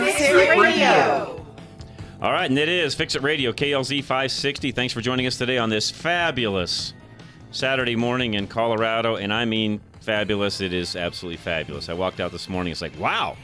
Fix It Radio. All right, and it is Fix It Radio, KLZ 560. Thanks for joining us today on this fabulous Saturday morning in Colorado. And I mean fabulous. It is absolutely fabulous. I walked out this morning. It's like, wow.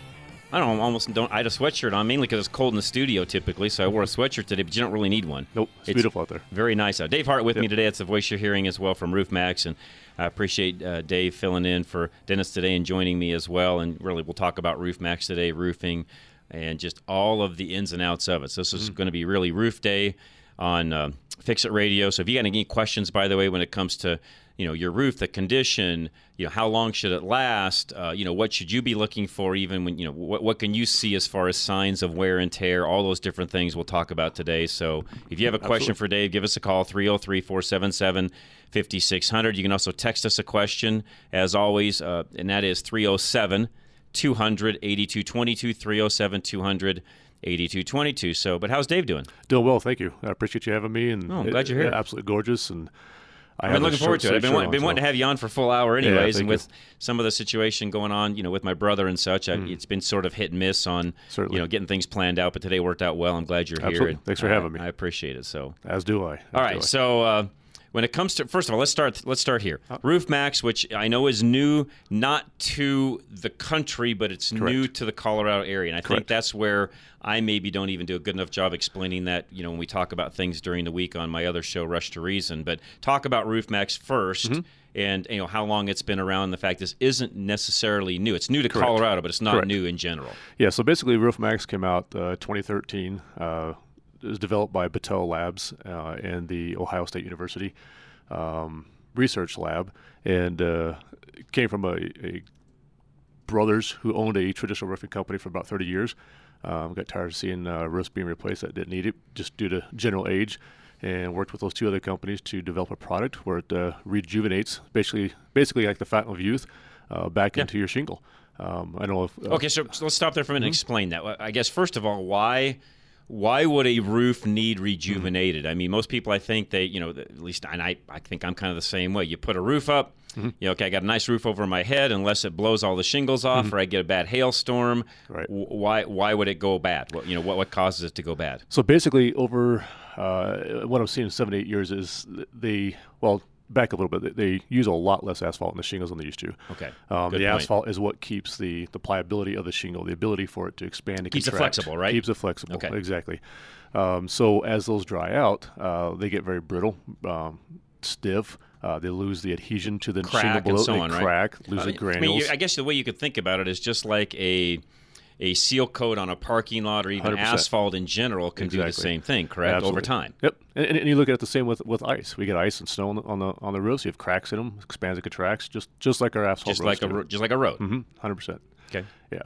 I don't almost don't. I had a sweatshirt on mainly because it's cold in the studio typically, so I wore a sweatshirt today. But you don't really need one. Nope, it's beautiful out there. Very nice out. Dave Hart with me today. It's the voice you're hearing as well from Roof Max, and I appreciate uh, Dave filling in for Dennis today and joining me as well. And really, we'll talk about Roof Max today, roofing, and just all of the ins and outs of it. So this is going to be really Roof Day on uh, Fix It Radio. So if you got any questions, by the way, when it comes to you know your roof, the condition, you know how long should it last, uh, you know what should you be looking for, even when you know what what can you see as far as signs of wear and tear, all those different things we'll talk about today. So if you have a question for Dave, give us a call 303-477-5600. You can also text us a question as always, uh, and that is 307 200 8222 307 200 8222. So, but how's Dave doing? Doing well, thank you. I appreciate you having me. And Oh, I'm glad you're yeah, here. absolutely gorgeous. And I I've been looking forward to it. I've been, been wanting to have you on for a full hour, anyways. thank and you. with some of the situation going on, you know, with my brother and such, I, it's been sort of hit and miss on, Certainly. you know, getting things planned out. But today worked out well. I'm glad you're here. Absolutely. and Thanks for I- having me. I appreciate it. So, As do I. As all do. I. So, uh, when it comes to first of all, let's start. Let's start here. Roof Max, which I know is new, not to the country, but it's new to the Colorado area, and I think that's where I maybe don't even do a good enough job explaining that. You know, when we talk about things during the week on my other show, Rush to Reason. But talk about Roof Max 1st Mm-hmm. And you know how long it's been around. The fact this isn't necessarily new. It's new to Correct. Colorado, but it's not Correct. new in general. Yeah, so basically, Roof Max came out uh, 2013. Uh, it was developed by Battelle Labs uh, and the Ohio State University um, Research Lab, and uh, came from a, a brothers who owned a traditional roofing company for about 30 years. Um, got tired of seeing uh, roofs being replaced that didn't need it, just due to general age, and worked with those two other companies to develop a product where it uh, rejuvenates, basically, basically like the fountain of youth, uh, back into your shingle. Um, I don't know. If, uh, Okay, so, so let's stop there for a Mm-hmm. minute and explain that. I guess first of all, why why would a roof need rejuvenated? I mean, most people, I think they, you know, at least, and I, I think I'm kind of the same way. You put a roof up, Mm-hmm. you know, okay, I got a nice roof over my head, unless it blows all the shingles off or I get a bad hailstorm. Mm-hmm. Right. w- Why why would it go bad? What, you know, what what causes it to go bad? So basically, over uh, what I've seen in seven, eight years is the, well, back a little bit, they use a lot less asphalt in the shingles than they used to. Okay, Um, the point. asphalt is what keeps the, the pliability of the shingle, the ability for it to expand and Keeps it flexible, right? Keeps it flexible. Okay. Exactly. Um, so as those dry out, uh, they get very brittle, um, stiff. Uh, they lose the adhesion to the Crack shingle and so they on, right? crack, lose Uh, the I mean, you, I guess the way you could think about it is just like a a seal coat on a parking lot or even 100%. asphalt in general can do the same thing, correct? Over time. Yep, and, and, you look at it the same with, with ice. We get ice and snow on the on the, on the roofs. You have cracks in them, expands and contracts, just just like our asphalt. Just like a ro- just like a road. Mm-hmm. Hundred percent. Okay. Yeah.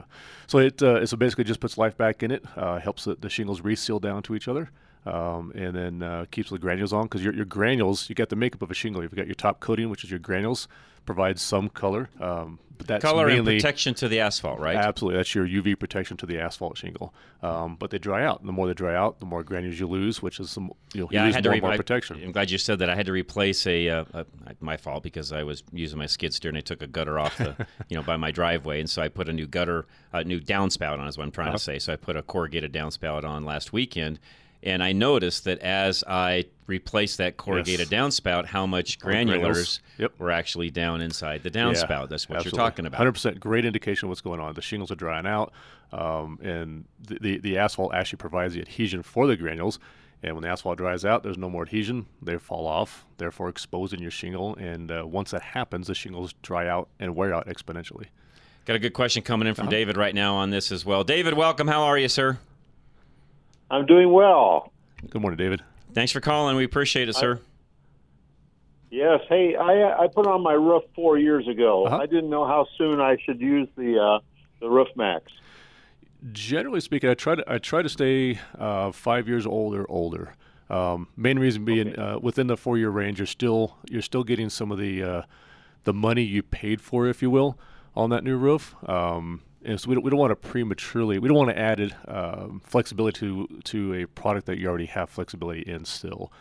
So it uh, so basically just puts life back in it. Uh, helps the, the shingles reseal down to each other. Um, and then uh, keeps the granules on because your, your granules, you got the makeup of a shingle. You've got your top coating, which is your granules, provides some color, um, but that's Color and protection to the asphalt, right? Absolutely, that's your UV protection to the asphalt shingle. Um, but they dry out. And the more they dry out, the more granules you lose, which is some you know Yeah, you I had to more re- more I- protection. I'm glad you said that. I had to replace a, uh, a my fault because I was using my skid steer and I took a gutter off the you know by my driveway, and so I put a new gutter, a new downspout on. Is what I'm trying Uh-huh. to say. So I put a corrugated downspout on last weekend, and I noticed that as I replaced that corrugated downspout, how much granulars Yep. were actually down inside the downspout. That's what you're talking about. Hundred percent, great indication of what's going on. The shingles are drying out, um, and the, the the asphalt actually provides the adhesion for the granules. And when the asphalt dries out, there's no more adhesion; they fall off, therefore exposing your shingle. And uh, once that happens, the shingles dry out and wear out exponentially. Got a good question coming in Uh-huh. from David right now on this as well. David, welcome. How are you, sir? I'm doing well. Good morning, David. Thanks for calling. We appreciate it, sir. Yes. Hey, I I put on my roof four years ago. Uh-huh. I didn't know how soon I should use the uh, the Roof Max. Generally speaking, I try to I try to stay uh, five years old or older. Um, main reason being Okay. uh, within the four year range, you're still you're still getting some of the uh, the money you paid for, if you will, on that new roof. Um, and so we don't, we don't want to prematurely we don't want to add it, um, flexibility to to a product that you already have flexibility in still.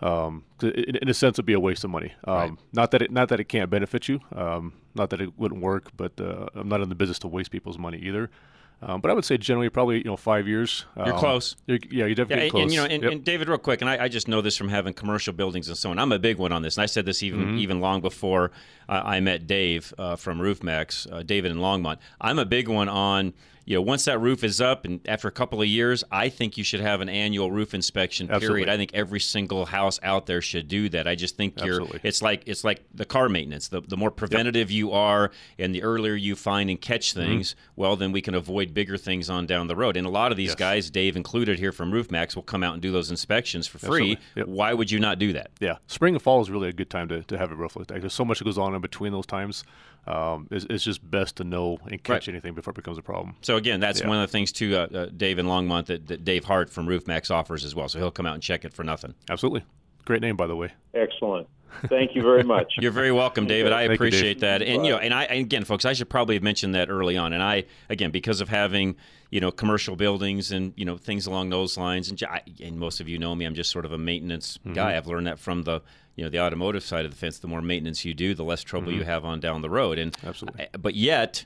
Um, in, in a sense, it'd be a waste of money. Um, Right. Not that it not that it can't benefit you, um, not that it wouldn't work, but uh, I'm not in the business to waste people's money either. Um, but I would say generally, probably you know five years. You're um, close. You're, yeah, you're Yeah, definitely and, close. and, you know, and, Yep. and David, real quick, and I, I just know this from having commercial buildings and so on. I'm a big one on this, and I said this even Mm-hmm. even long before uh, I met Dave uh, from RoofMax, uh, David in Longmont. I'm a big one on you know once that roof is up, and after a couple of years, I think you should have an annual roof inspection period. Absolutely. I think every single house out there should do that. I just think you're Absolutely. it's like it's like the car maintenance. The the more preventative you are, and the earlier you find and catch Mm-hmm. things, well, then we can avoid bigger things on down the road. And a lot of these Yes. guys, Dave included here from RoofMax, will come out and do those inspections for free. Yep. Why would you not do that? Yeah, spring and fall is really a good time to, to have a roof looked at. There's so much that goes on in between those times. Um, it's, it's just best to know and catch Right. anything before it becomes a problem. So again, that's Yeah. one of the things too, uh, uh, Dave and Longmont that, that Dave Hart from RoofMax offers as well. So he'll come out and check it for nothing. Absolutely, great name by the way. Excellent. Thank you very much. You're very welcome, David. I Thank you, appreciate Dave. that. And you know, and I and again, folks, I should probably have mentioned that early on. And I again, because of having you know commercial buildings and you know things along those lines, and, I- and most of you know me, I'm just sort of a maintenance Mm-hmm. guy. I've learned that from the you know the automotive side of the fence. The more maintenance you do, the less trouble you have on down the road. And Mm-hmm. Absolutely. I- but yet.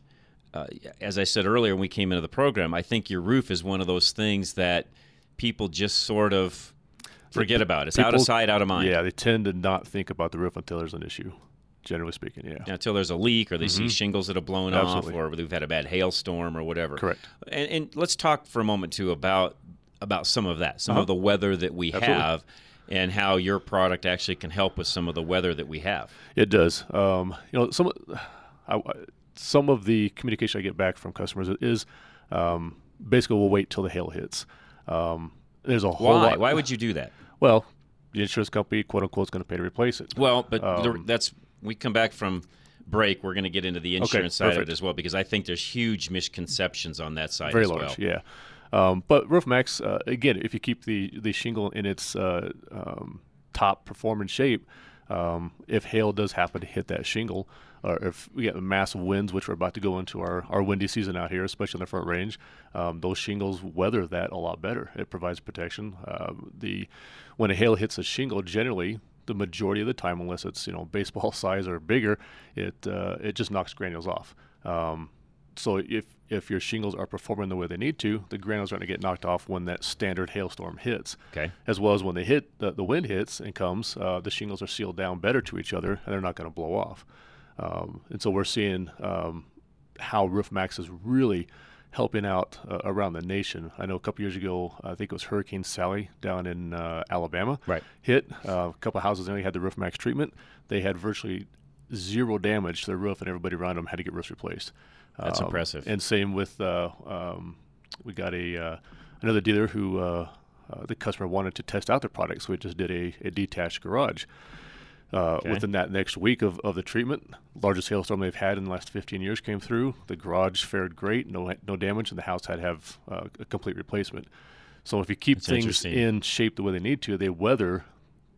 Uh, as I said earlier when we came into the program, I think your roof is one of those things that people just sort of forget about. It's out of sight, out of mind. Yeah, they tend to not think about the roof until there's an issue. Generally speaking, yeah. until there's a leak or they see shingles that have blown off Mm-hmm. Or they've had a bad hailstorm or whatever. Correct. And, and let's talk for a moment too about about some of that, some Uh-huh. of the weather that we Absolutely. have, and how your product actually can help with some of the weather that we have. It does. Um, you know, some I, some of the communication I get back from customers is um, basically we'll wait till the hail hits. Um, there's a whole Why? lot. Why would you do that? Well, the insurance company, quote unquote, is going to pay to replace it. Well, but the, Um, that's we come back from break. We're going to get into the insurance side of it as well because I think there's huge misconceptions on that side Very as large, well. yeah. Um, but RoofMax, uh, again, if you keep the, the shingle in its uh, um, top performance shape, um, if hail does happen to hit that shingle, or if we get massive winds, which we're about to go into our, our windy season out here, especially in the front range, um, those shingles weather that a lot better. It provides protection. Um, the when a hail hits a shingle, generally the majority of the time, unless it's you know baseball size or bigger, it uh, it just knocks granules off. Um, so if if your shingles are performing the way they need to, the granules aren't going to get knocked off when that standard hailstorm hits. Okay. As well as when they hit, the, the wind hits and comes, uh, the shingles are sealed down better to each other, and they're not going to blow off. Um, and so we're seeing um, how RoofMax is really helping out uh, around the nation. I know a couple years ago, I think it was Hurricane Sally down in uh, Alabama. Right. Hit uh, a couple houses only had the RoofMax treatment. They had virtually zero damage to their roof, and everybody around them had to get roofs replaced. That's Um, impressive. And same with uh, um, we got a uh, another dealer who uh, uh, the customer wanted to test out their product, so we just did a, a detached garage. Uh, Okay. Within that next week of, of the treatment, largest hailstorm they've had in the last 15 years came through. The garage fared great, no no damage, and the house had to have uh, a complete replacement. So if you keep That's things in shape the way they need to, they weather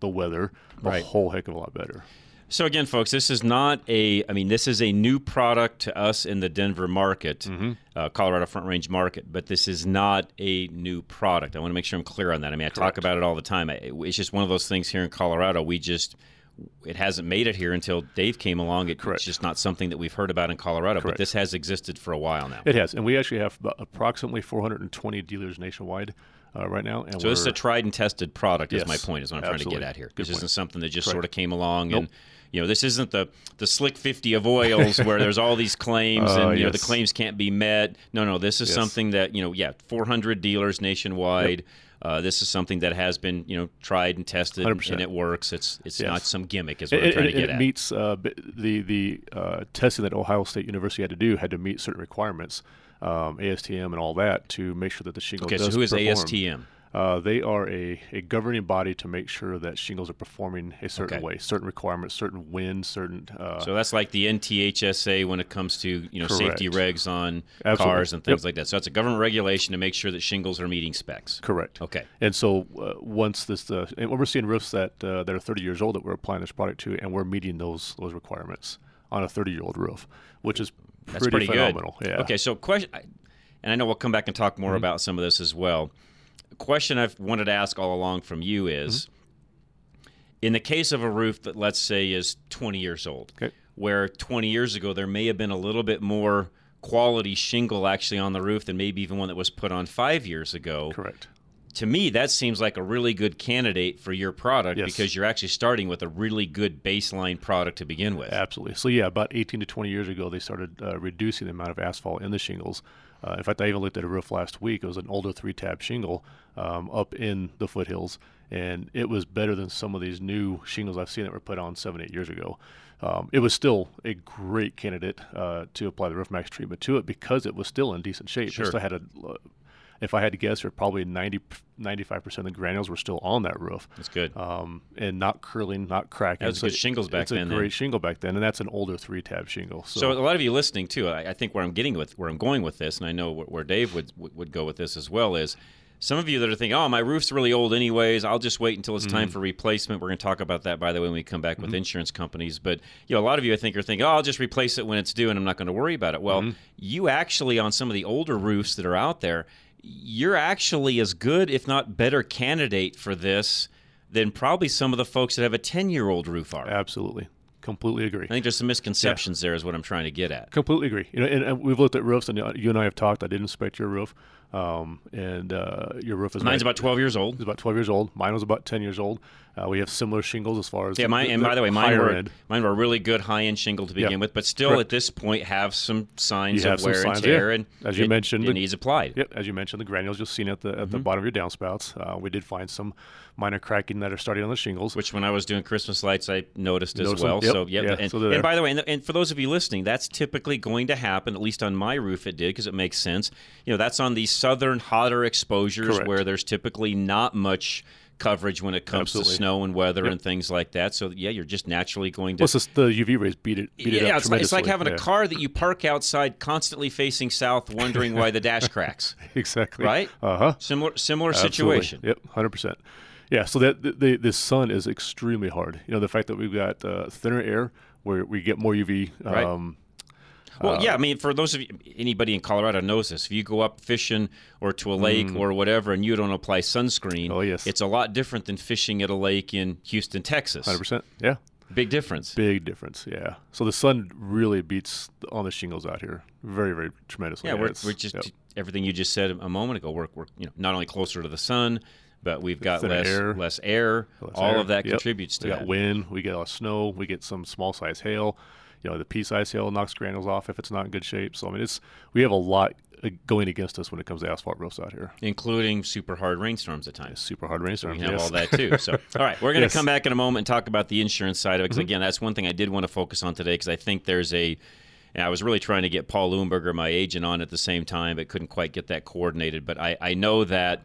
the weather a Right. whole heck of a lot better. So again, folks, this is not a. I mean, this is a new product to us in the Denver market, Mm-hmm. uh, Colorado Front Range market. But this is not a new product. I want to make sure I'm clear on that. I mean, I talk about it all the time. I- It's just one of those things here in Colorado. We just it hasn't made it here until Dave came along. It, It's just not something that we've heard about in Colorado. But this has existed for a while now. It has, and we actually have approximately 420 dealers nationwide uh, right now. So this is a tried and tested product. Is Yes, my point. Is what I'm trying to get at here. Good This isn't something that just Correct. sort of came along Nope. and. You know, this isn't the the slick fifty of oils where there's all these claims Uh, and you know the claims can't be met. No, no, this is Yes. something that you know, yeah, 400 dealers nationwide. Uh, this is something that has been you know tried and tested, 100%. and it works. It's it's Yes. not some gimmick, is what It, I'm trying it- to get it at. meets uh, the the uh, testing that Ohio State University had to do had to meet certain requirements, um, ASTM and all that to make sure that the shingle. okay, so who is perform. ASTM? Uh, they are a, a governing body to make sure that shingles are performing a certain Okay. way, certain requirements, certain winds, certain. Uh, So that's like the NTHSA when it comes to you know safety regs on Absolutely. cars and things Yep. like that. So that's a government regulation to make sure that shingles are meeting specs. correct. Okay. And so uh, once this, uh, and we're seeing roofs that uh, that are 30 years old that we're applying this product to, and we're meeting those those requirements on a 30 year old roof, which is That's pretty, pretty, phenomenal. good. Yeah. Okay, so question, and I know we'll come back and talk more Mm-hmm. about some of this as well. Question I've wanted to ask all along from you is, Mm-hmm. in the case of a roof that let's say is 20 years old, Okay. where 20 years ago there may have been a little bit more quality shingle actually on the roof than maybe even one that was put on five years ago. Correct. To me, that seems like a really good candidate for your product Yes. because you're actually starting with a really good baseline product to begin with. Absolutely. So yeah, about 18 to 20 years ago, they started uh, reducing the amount of asphalt in the shingles. Uh, in fact, I even looked at a roof last week. It was an older three-tab shingle um, up in the foothills, and it was better than some of these new shingles I've seen that were put on seven, eight years ago. Um, it was still a great candidate uh, to apply the Roof Max treatment to it because it was still in decent shape. Sure. It still had a uh, if I had to guess, or probably 90, 95% of the granules were still on that roof. That's good. Um, and not curling, not cracking. That's good shingles back it's then, a then. great shingle back then, and that's an older three-tab shingle. So, So a lot of you listening too, I, I think where I'm getting with where I'm going with this, and I know where, where Dave would would go with this as well is. Some of you that are thinking, "Oh, my roof's really old, anyways. I'll just wait until it's Mm-hmm. time for replacement." We're going to talk about that, by the way, when we come back with insurance companies. But you know, a lot of you, I think, are thinking, "Oh, I'll just replace it when it's due, and I'm not going to worry about it." Well, Mm-hmm. you actually, on some of the older roofs that are out there, you're actually as good, if not better, candidate for this than probably some of the folks that have a 10 year old roof are. absolutely, completely agree. I think there's some misconceptions there, is what I'm trying to get at. Completely agree. You know, and, and we've looked at roofs, and uh, you and I have talked. I did inspect your roof, um, and uh, your roof is Mine's about 12 years old. It's about 12 years old. Mine was about 10 years old. Uh, we have similar shingles as far as Yeah, mine, and by the way, mine were, end. mine were a really good high end shingle to begin Yeah. with, but still Correct. at this point have some signs have of wear signs, and tear, yeah. and As you it- mentioned, it the- needs applied. Yep, as you mentioned, the granules you'll see at the at Mm-hmm. the bottom of your downspouts. Uh, we did find some minor cracking that are starting on the shingles. Which, when I was doing Christmas lights, I noticed as Noticed them, well. yep, So, yep. yeah, and, so and by the way, and, and for those of you listening, that's typically going to happen. At least on my roof, it did because it makes sense. You know, that's on these southern hotter exposures Correct. where there's typically not much coverage when it comes Absolutely. to snow and weather Yep. and things like that. So, yeah, you're just naturally going to Plus, this, the UV rays beat it beat it yeah, up it's like, it's like having a car that you park outside, constantly facing south, wondering why the dash cracks. exactly Right? Uh huh. Similar, similar Absolutely. situation. Yep, hundred percent. Yeah, so that the, the the sun is extremely hard. You know, the fact that we've got uh, thinner air where we get more UV. Right. Well, yeah, I mean, for those of you, anybody in Colorado knows this. If you go up fishing or to a lake or whatever, and you don't apply sunscreen, Mm. Oh, yes. it's a lot different than fishing at a lake in Houston, Texas. Hundred percent. Yeah, Big difference. big difference. Yeah. So the sun really beats on the shingles out here. Very, very tremendously. Yeah, we're, we're just yep. everything you just said a moment ago. We're, we're you know not only closer to the sun, but we've got Thinner less air. less air. Less All air. of that Yep. contributes to we that. got wind. We get a lot of snow. We get some small size hail. You know, the pea size hail knocks granules off if it's not in good shape. So I mean, it's we have a lot uh, going against us when it comes to asphalt roofs out here. including super hard rainstorms at times. Super hard rainstorms. We have yes. all that too. So, all right, we're going to Yes. come back in a moment and talk about the insurance side of it. Because Mm-hmm. again, that's one thing I did want to focus on today because I think there's a. and I was really trying to get Paul Leuenberger, my agent, on at the same time, but couldn't quite get that coordinated. But I, I know that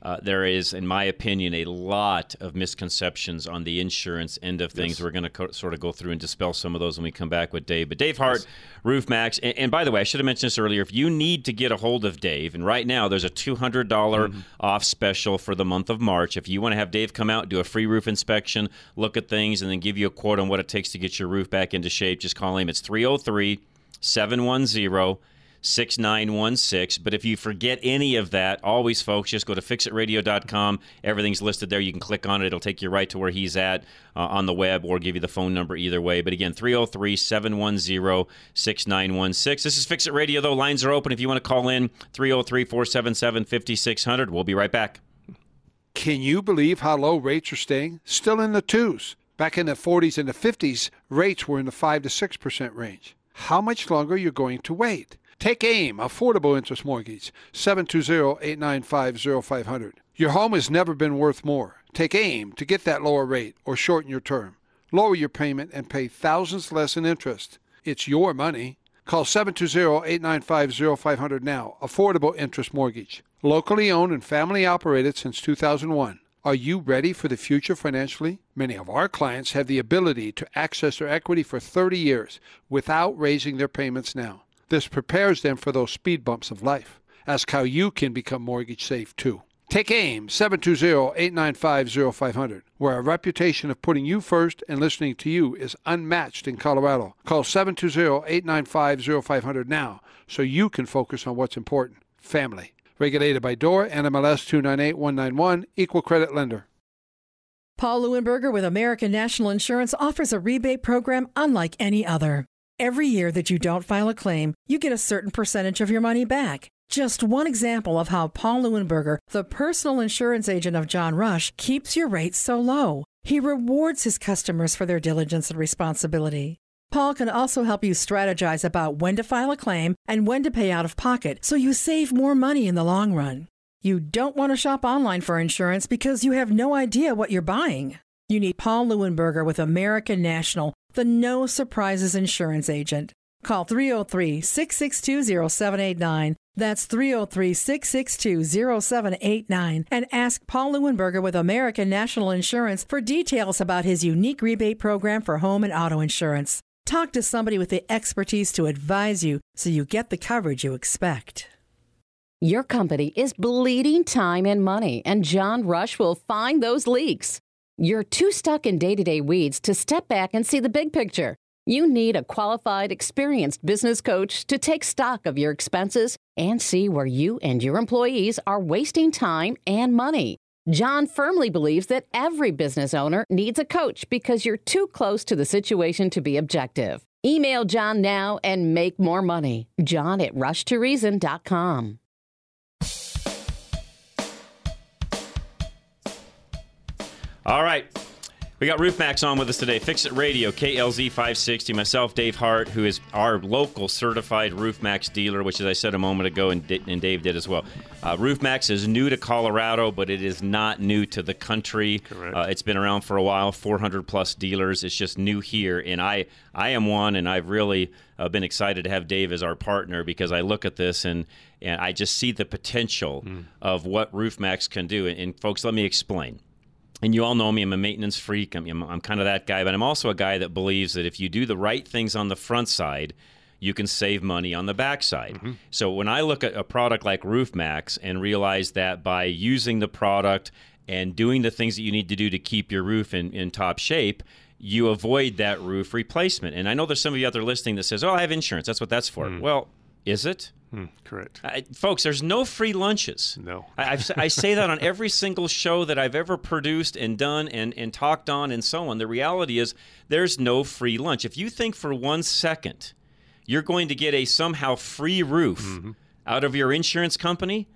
uh, there is, in my opinion, a lot of misconceptions on the insurance end of things. Yes. We're going to co- sort of go through and dispel some of those when we come back with Dave. But Dave Hart, Roof Max, and, and by the way, I should have mentioned this earlier. If you need to get a hold of Dave, and right now there's a $200 off special for the month of March. If you want to have Dave come out, do a free roof inspection, look at things, and then give you a quote on what it takes to get your roof back into shape, just call him. It's 303 710 6916. But if you forget any of that, always, folks, just go to fixitradio.com. Everything's listed there. You can click on it. It'll take you right to where he's at uh, on the web or give you the phone number either way. But again, 303 710 6916. This is Fix It Radio, though. Lines are open if you want to call in 303 477 5600. We'll be right back. Can you believe how low rates are staying? Still in the twos. Back in the 40s and the 50s, rates were in the 5 to 6% range. How much longer you're you going to wait? Take AIM, Affordable Interest Mortgage, 720-895-0500. Your home has never been worth more. Take AIM to get that lower rate or shorten your term. Lower your payment and pay thousands less in interest. It's your money. Call 720-895-0500 now. Affordable interest mortgage. Locally owned and family operated since 2001. Are you ready for the future financially? Many of our clients have the ability to access their equity for 30 years without raising their payments now. This prepares them for those speed bumps of life. Ask how you can become mortgage safe too. Take AIM 720-895-0500, where a reputation of putting you first and listening to you is unmatched in Colorado. Call 720-895-0500 now so you can focus on what's important, family. Regulated by DORA, NMLS 298191, Equal Credit Lender. Paul Leuenberger with American National Insurance offers a rebate program unlike any other. Every year that you don't file a claim, you get a certain percentage of your money back. Just one example of how Paul Leuenberger, the personal insurance agent of John Rush, keeps your rates so low. He rewards his customers for their diligence and responsibility. Paul can also help you strategize about when to file a claim and when to pay out of pocket so you save more money in the long run. You don't want to shop online for insurance because you have no idea what you're buying. You need Paul Leuenberger with American National, the no surprises insurance agent. Call 303 662 0789. That's 303 662 0789. And ask Paul Leuenberger with American National Insurance for details about his unique rebate program for home and auto insurance. Talk to somebody with the expertise to advise you so you get the coverage you expect. Your company is bleeding time and money, and John Rush will find those leaks. You're too stuck in day to day weeds to step back and see the big picture. You need a qualified, experienced business coach to take stock of your expenses and see where you and your employees are wasting time and money. John firmly believes that every business owner needs a coach because you're too close to the situation to be objective. Email John now and make more money. John at rushtoreason.com. All right. We got Roof Max on with us today. Fix It Radio, KLZ 560. Myself, Dave Hart, who is our local certified Roof Max dealer, which, as I said a moment ago, and, and Dave did as well. Uh, Roof Max is new to Colorado, but it is not new to the country. Correct. Uh, it's been around for a while, 400 plus dealers. It's just new here, and I I am one, and I've really uh, been excited to have Dave as our partner because I look at this and and I just see the potential of what Roof Max can do. and, and folks, let me explain and you all know me, I'm a maintenance freak. I'm, I'm, I'm kind of that guy, but I'm also a guy that believes that if you do the right things on the front side, you can save money on the back side. Mm-hmm. So when I look at a product like Roof Max and realize that by using the product and doing the things that you need to do to keep your roof in, in top shape, you avoid that roof replacement. And I know there's some of you out there listening that says, "Oh, I have insurance. That's what that's for." Mm. Well, is it? Hmm, correct. I, folks, there's no free lunches. No. I, I've, I say that on every single show that I've ever produced and done and, and talked on and so on. The reality is there's no free lunch. If you think for one second you're going to get a somehow free roof Mm-hmm. out of your insurance company,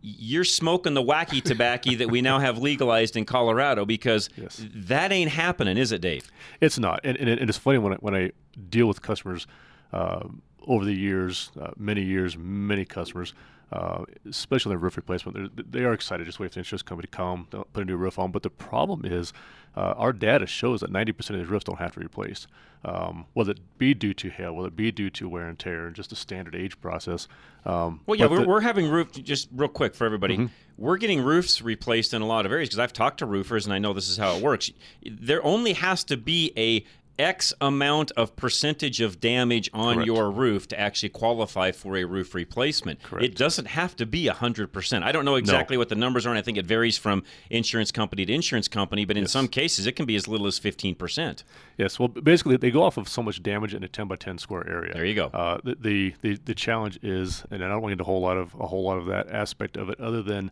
you're smoking the wacky tobacco that we now have legalized in Colorado because Yes. that ain't happening, is it, Dave? It's not, and, and, it- and it's funny when I, when I deal with customers uh, over the years, uh, many years, many customers, uh, especially on the roof replacement, they're, they are excited just wait for the insurance company to come, they'll put a new roof on. But the problem is, uh, our data shows that 90% of these roofs don't have to be replaced, um, whether it be due to hail, whether it be due to wear and tear, and just a standard age process. Um, Well, yeah, we're, the- we're having roof just real quick for everybody. We're getting roofs replaced in a lot of areas because I've talked to roofers and I know this is how it works. There only has to be a X amount of percentage of damage on Correct. your roof to actually qualify for a roof replacement. Correct. It doesn't have to be 100%. I don't know exactly what the numbers are, and I think it varies from insurance company to insurance company, but in some cases, it can be as little as 15%. Yes, well, basically they go off of so much damage in a 10 by 10 square area. There you go. Uh, the, the the the challenge is, and I don't want to get a whole lot of a whole lot of that aspect of it, other than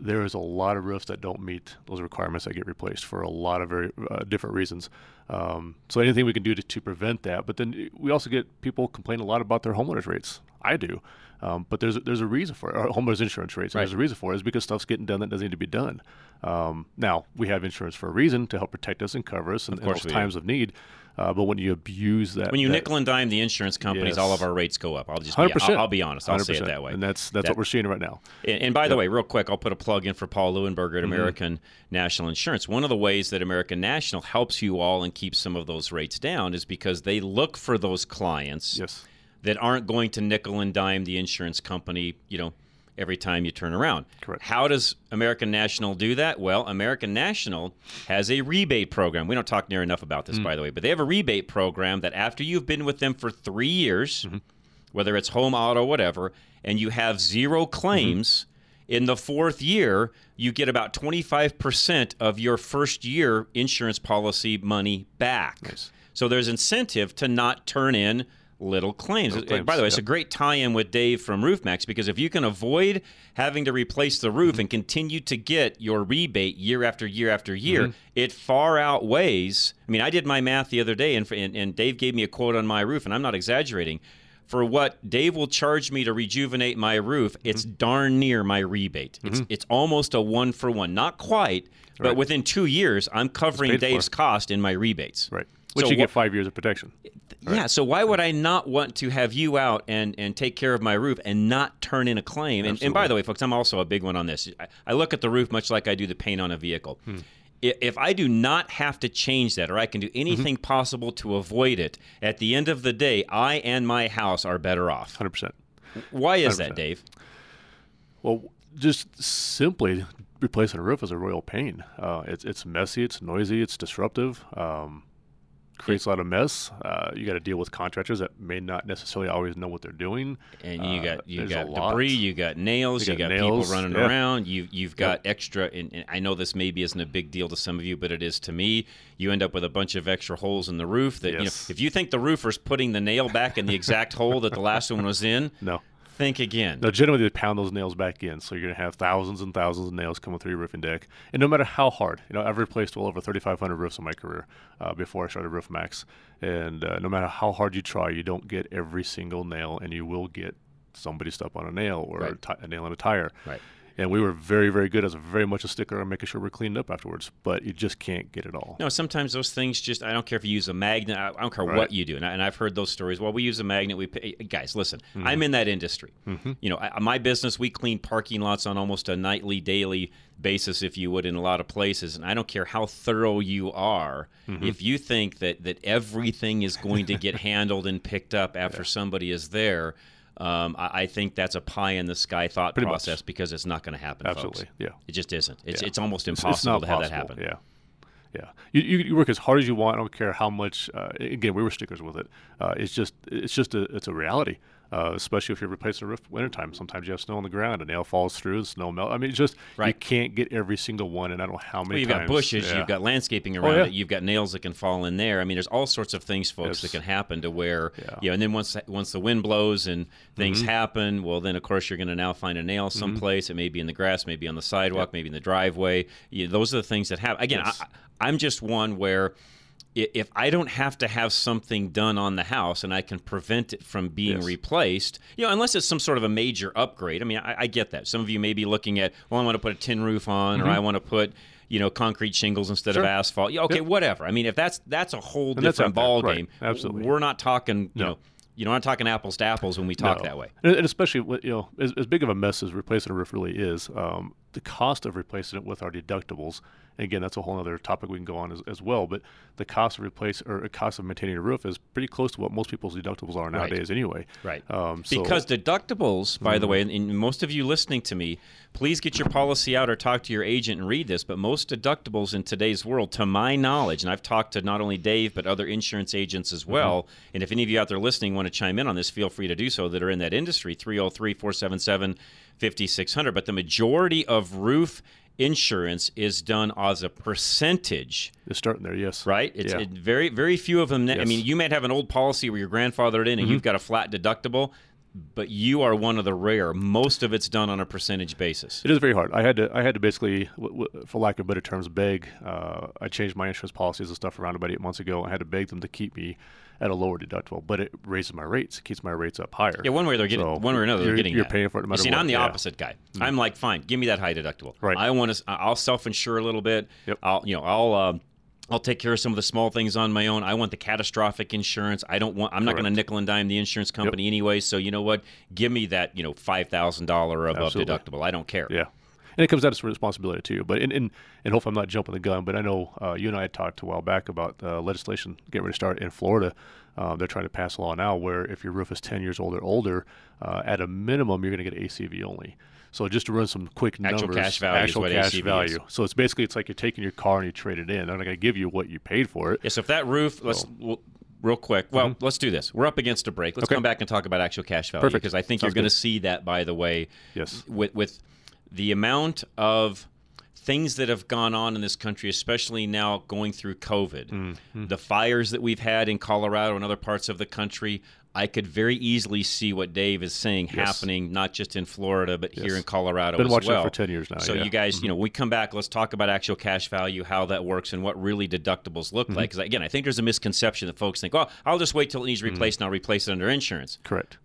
there is a lot of roofs that don't meet those requirements that get replaced for a lot of very uh, different reasons. Um, so anything we can do to, to prevent that, but then we also get people complain a lot about their homeowners rates. I do, um, but there's there's a reason for it. Or homeowners insurance rates. and There's a reason for it. Is because stuff's getting done that doesn't need to be done. Um, now we have insurance for a reason to help protect us and cover us in, in those we do. times of need. Uh, but when you abuse that, When you that- nickel and dime the insurance companies, all of our rates go up. I'll just be, 100%. I'll, I'll be honest. I'll say it that way. and that's that's That- what we're seeing right now. And, and by the way, real quick, I'll put a plug in for Paul Leuenberger at Mm-hmm. American National Insurance. One of the ways that American National helps you all and keeps some of those rates down is because they look for those clients Yes. that aren't going to nickel and dime the insurance company, you know, every time you turn around. Correct. How does American National do that? Well, American National has a rebate program. We don't talk near enough about this, Mm. by the way, but they have a rebate program that after you've been with them for three years, Mm-hmm. whether it's home, auto, whatever, and you have zero claims, in the fourth year, you get about 25% of your first year insurance policy money back. So there's incentive to not turn in little claims. Little claims, By the way, it's a great tie-in with Dave from RoofMax because if you can avoid having to replace the roof Mm-hmm. and continue to get your rebate year after year after year, Mhm. it far outweighs. I mean, I did my math the other day, and, and and Dave gave me a quote on my roof, and I'm not exaggerating. For what Dave will charge me to rejuvenate my roof, it's Mm-hmm. darn near my rebate. It's it's almost a one for one, not quite, but within two years, I'm covering paid for. Dave's cost in my rebates. Right. Which So you what- get five years of protection. yeah, so why would I not want to have you out and, and take care of my roof and not turn in a claim? And, and by the way, folks, I'm also a big one on this. I, I look at the roof much like I do the paint on a vehicle. Hmm. If I do not have to change that or I can do anything Mm-hmm. possible to avoid it, at the end of the day, I and my house are better off. 100%. Why is that, 100%. Dave? Well, just simply replacing a roof is a royal pain. Uh, it's it's messy, it's noisy, it's disruptive, um, creates a lot of mess. Uh, you got to deal with contractors that may not necessarily always know what they're doing. And you Uh, got you there's a got debris, you got nails, you You got, got people nails, running yeah. around. You you've got extra. And, and I know this maybe isn't a big deal to some of you, but it is to me. You end up with a bunch of extra holes in the roof. That you know, if you think the roofer's putting the nail back in the exact hole that the last one was in, No. Think again. No, generally they pound those nails back in, so you're gonna have thousands and thousands of nails coming through your roofing deck. And no matter how hard, you know, I've replaced well over 3,500 roofs in my career uh, before I started Roof Max, and uh, no matter how hard you try, you don't get every single nail, and you will get somebody step on a nail or Right. ti- a nail in a tire. Right. And we were very, very good as very much a sticker on making sure we're cleaned up afterwards, but you just can't get it all. No, sometimes those things just, I don't care if you use a magnet, I I don't care Right. what you do. And, I, and I've heard those stories. Well, we use a magnet. We pay, Guys, listen, Mm-hmm. I'm in that industry. You know, I, my business, we clean parking lots on almost a nightly, daily basis, if you would, in a lot of places. And I don't care how thorough you are. Mm-hmm. If you think that, that everything is going to get handled and picked up after somebody is there, um, I, I think that's a pie in the sky thought Pretty much. process because it's not going to happen. Absolutely, folks. yeah. It just isn't. It's Yeah. it's almost impossible it's not to have that happen. Yeah. Yeah, you, you, you work as hard as you want. I don't care how much. Uh, again, we were stickers with it. Uh, it's just it's just a it's a reality. Uh, especially if you're replacing a roof wintertime. Sometimes you have snow on the ground, a nail falls through, the snow melt. I mean, it's just you can't get every single one, and I don't know how many. Well, you've times. got bushes, Yeah. you've got landscaping Oh, around yeah. it, you've got nails that can fall in there. I mean, there's all sorts of things, folks, that can happen to where, Yeah. you know, and then once once the wind blows and things Mhm. happen, well, then of course you're going to now find a nail someplace. It may be in the grass, maybe on the sidewalk, maybe in the driveway. You those are the things that happen. Again, Yes. I, I'm just one where. If I don't have to have something done on the house and I can prevent it from being Yes. replaced, you know, unless it's some sort of a major upgrade. I mean, I, I get that. Some of you may be looking at, well, I want to put a tin roof on, or I want to put, you know, concrete shingles instead of Mm-hmm. Asphalt. Yeah, okay, Yep. whatever. I mean, if that's that's a whole And different ball right. game. Absolutely. We're not talking, you No. know, you know, not talking apples to apples when we talk No. that way. And, and especially, you know, as, as big of a mess as replacing a roof really is, um, the cost of replacing it with our deductibles. And again, that's a whole other topic we can go on as, as well. But the cost of replace or the cost of maintaining a roof is pretty close to what most people's deductibles are nowadays, anyway. Right. Um, so, Mm-hmm. because deductibles, by the way, and, and most of you listening to me, please get your policy out or talk to your agent and read this. But most deductibles in today's world, to my knowledge, and I've talked to not only Dave but other insurance agents as well. And if any of you out there listening want to chime in on this, feel free to do so that are in that industry 303 477 5600. But the majority of roof insurance is done as a percentage it's starting there, yes. right? It's Yeah. it, very very few of them. I mean, you might have an old policy where your grandfathered in and Mm-hmm. you've got a flat deductible, but you are one of the rare. Most of it's done on a percentage basis. It is very hard. I had to, I had to basically, w- w- for lack of better terms, beg. Uh, I changed my insurance policies and stuff around about eight months ago. I had to beg them to keep me at a lower deductible, but it raises my rates, it keeps my rates up higher. Yeah, one way they're getting, So one way or another, they're you're, getting You're that. paying for it no You see, what. I'm the yeah. Mm. opposite guy. I'm like, fine, give me that high deductible. Right. I want to. I'll self-insure a little bit. Yep. I'll, you know, I'll. Um, I'll take care of some of the small things on my own. I want the catastrophic insurance. I don't want. I'm not going to nickel and dime the insurance company anyway. So you know what? Give me that. You know, five thousand dollar above Absolutely. deductible. I don't care. Yeah. and it comes down to responsibility too. But in, in and hopefully I'm not jumping the gun. But I know uh, you and I had talked a while back about uh, legislation getting ready to start in Florida. Uh, they're trying to pass a law now where if your roof is 10 years old or older, uh, at a minimum you're going to get ACV only. So just to run some quick numbers, actual cash value, actual cash ACV value. Is. So it's basically it's like you're taking your car and you trade it in. They're not going to give you what you paid for it. Yeah. So if that roof, let's. Well, real quick. Well, mm-hmm. let's do this. We're up against a break. Let's okay. come back and talk about actual cash value Perfect. because I think Sounds you're going to see that. By the way, yes, with with the amount of things that have gone on in this country, especially now going through COVID, mm-hmm. the fires that we've had in Colorado and other parts of the country, I could very easily see what Dave is saying yes. happening, not just in Florida, but yes. here in Colorado Been as watching well. for ten years now. So yeah. you guys, mm-hmm. you know, we come back. Let's talk about actual cash value, how that works, and what really deductibles look mm-hmm. like. Because again, I think there's a misconception that folks think, "Well, I'll just wait till it needs mm-hmm. replaced, mm-hmm. and I'll replace it under insurance." Correct.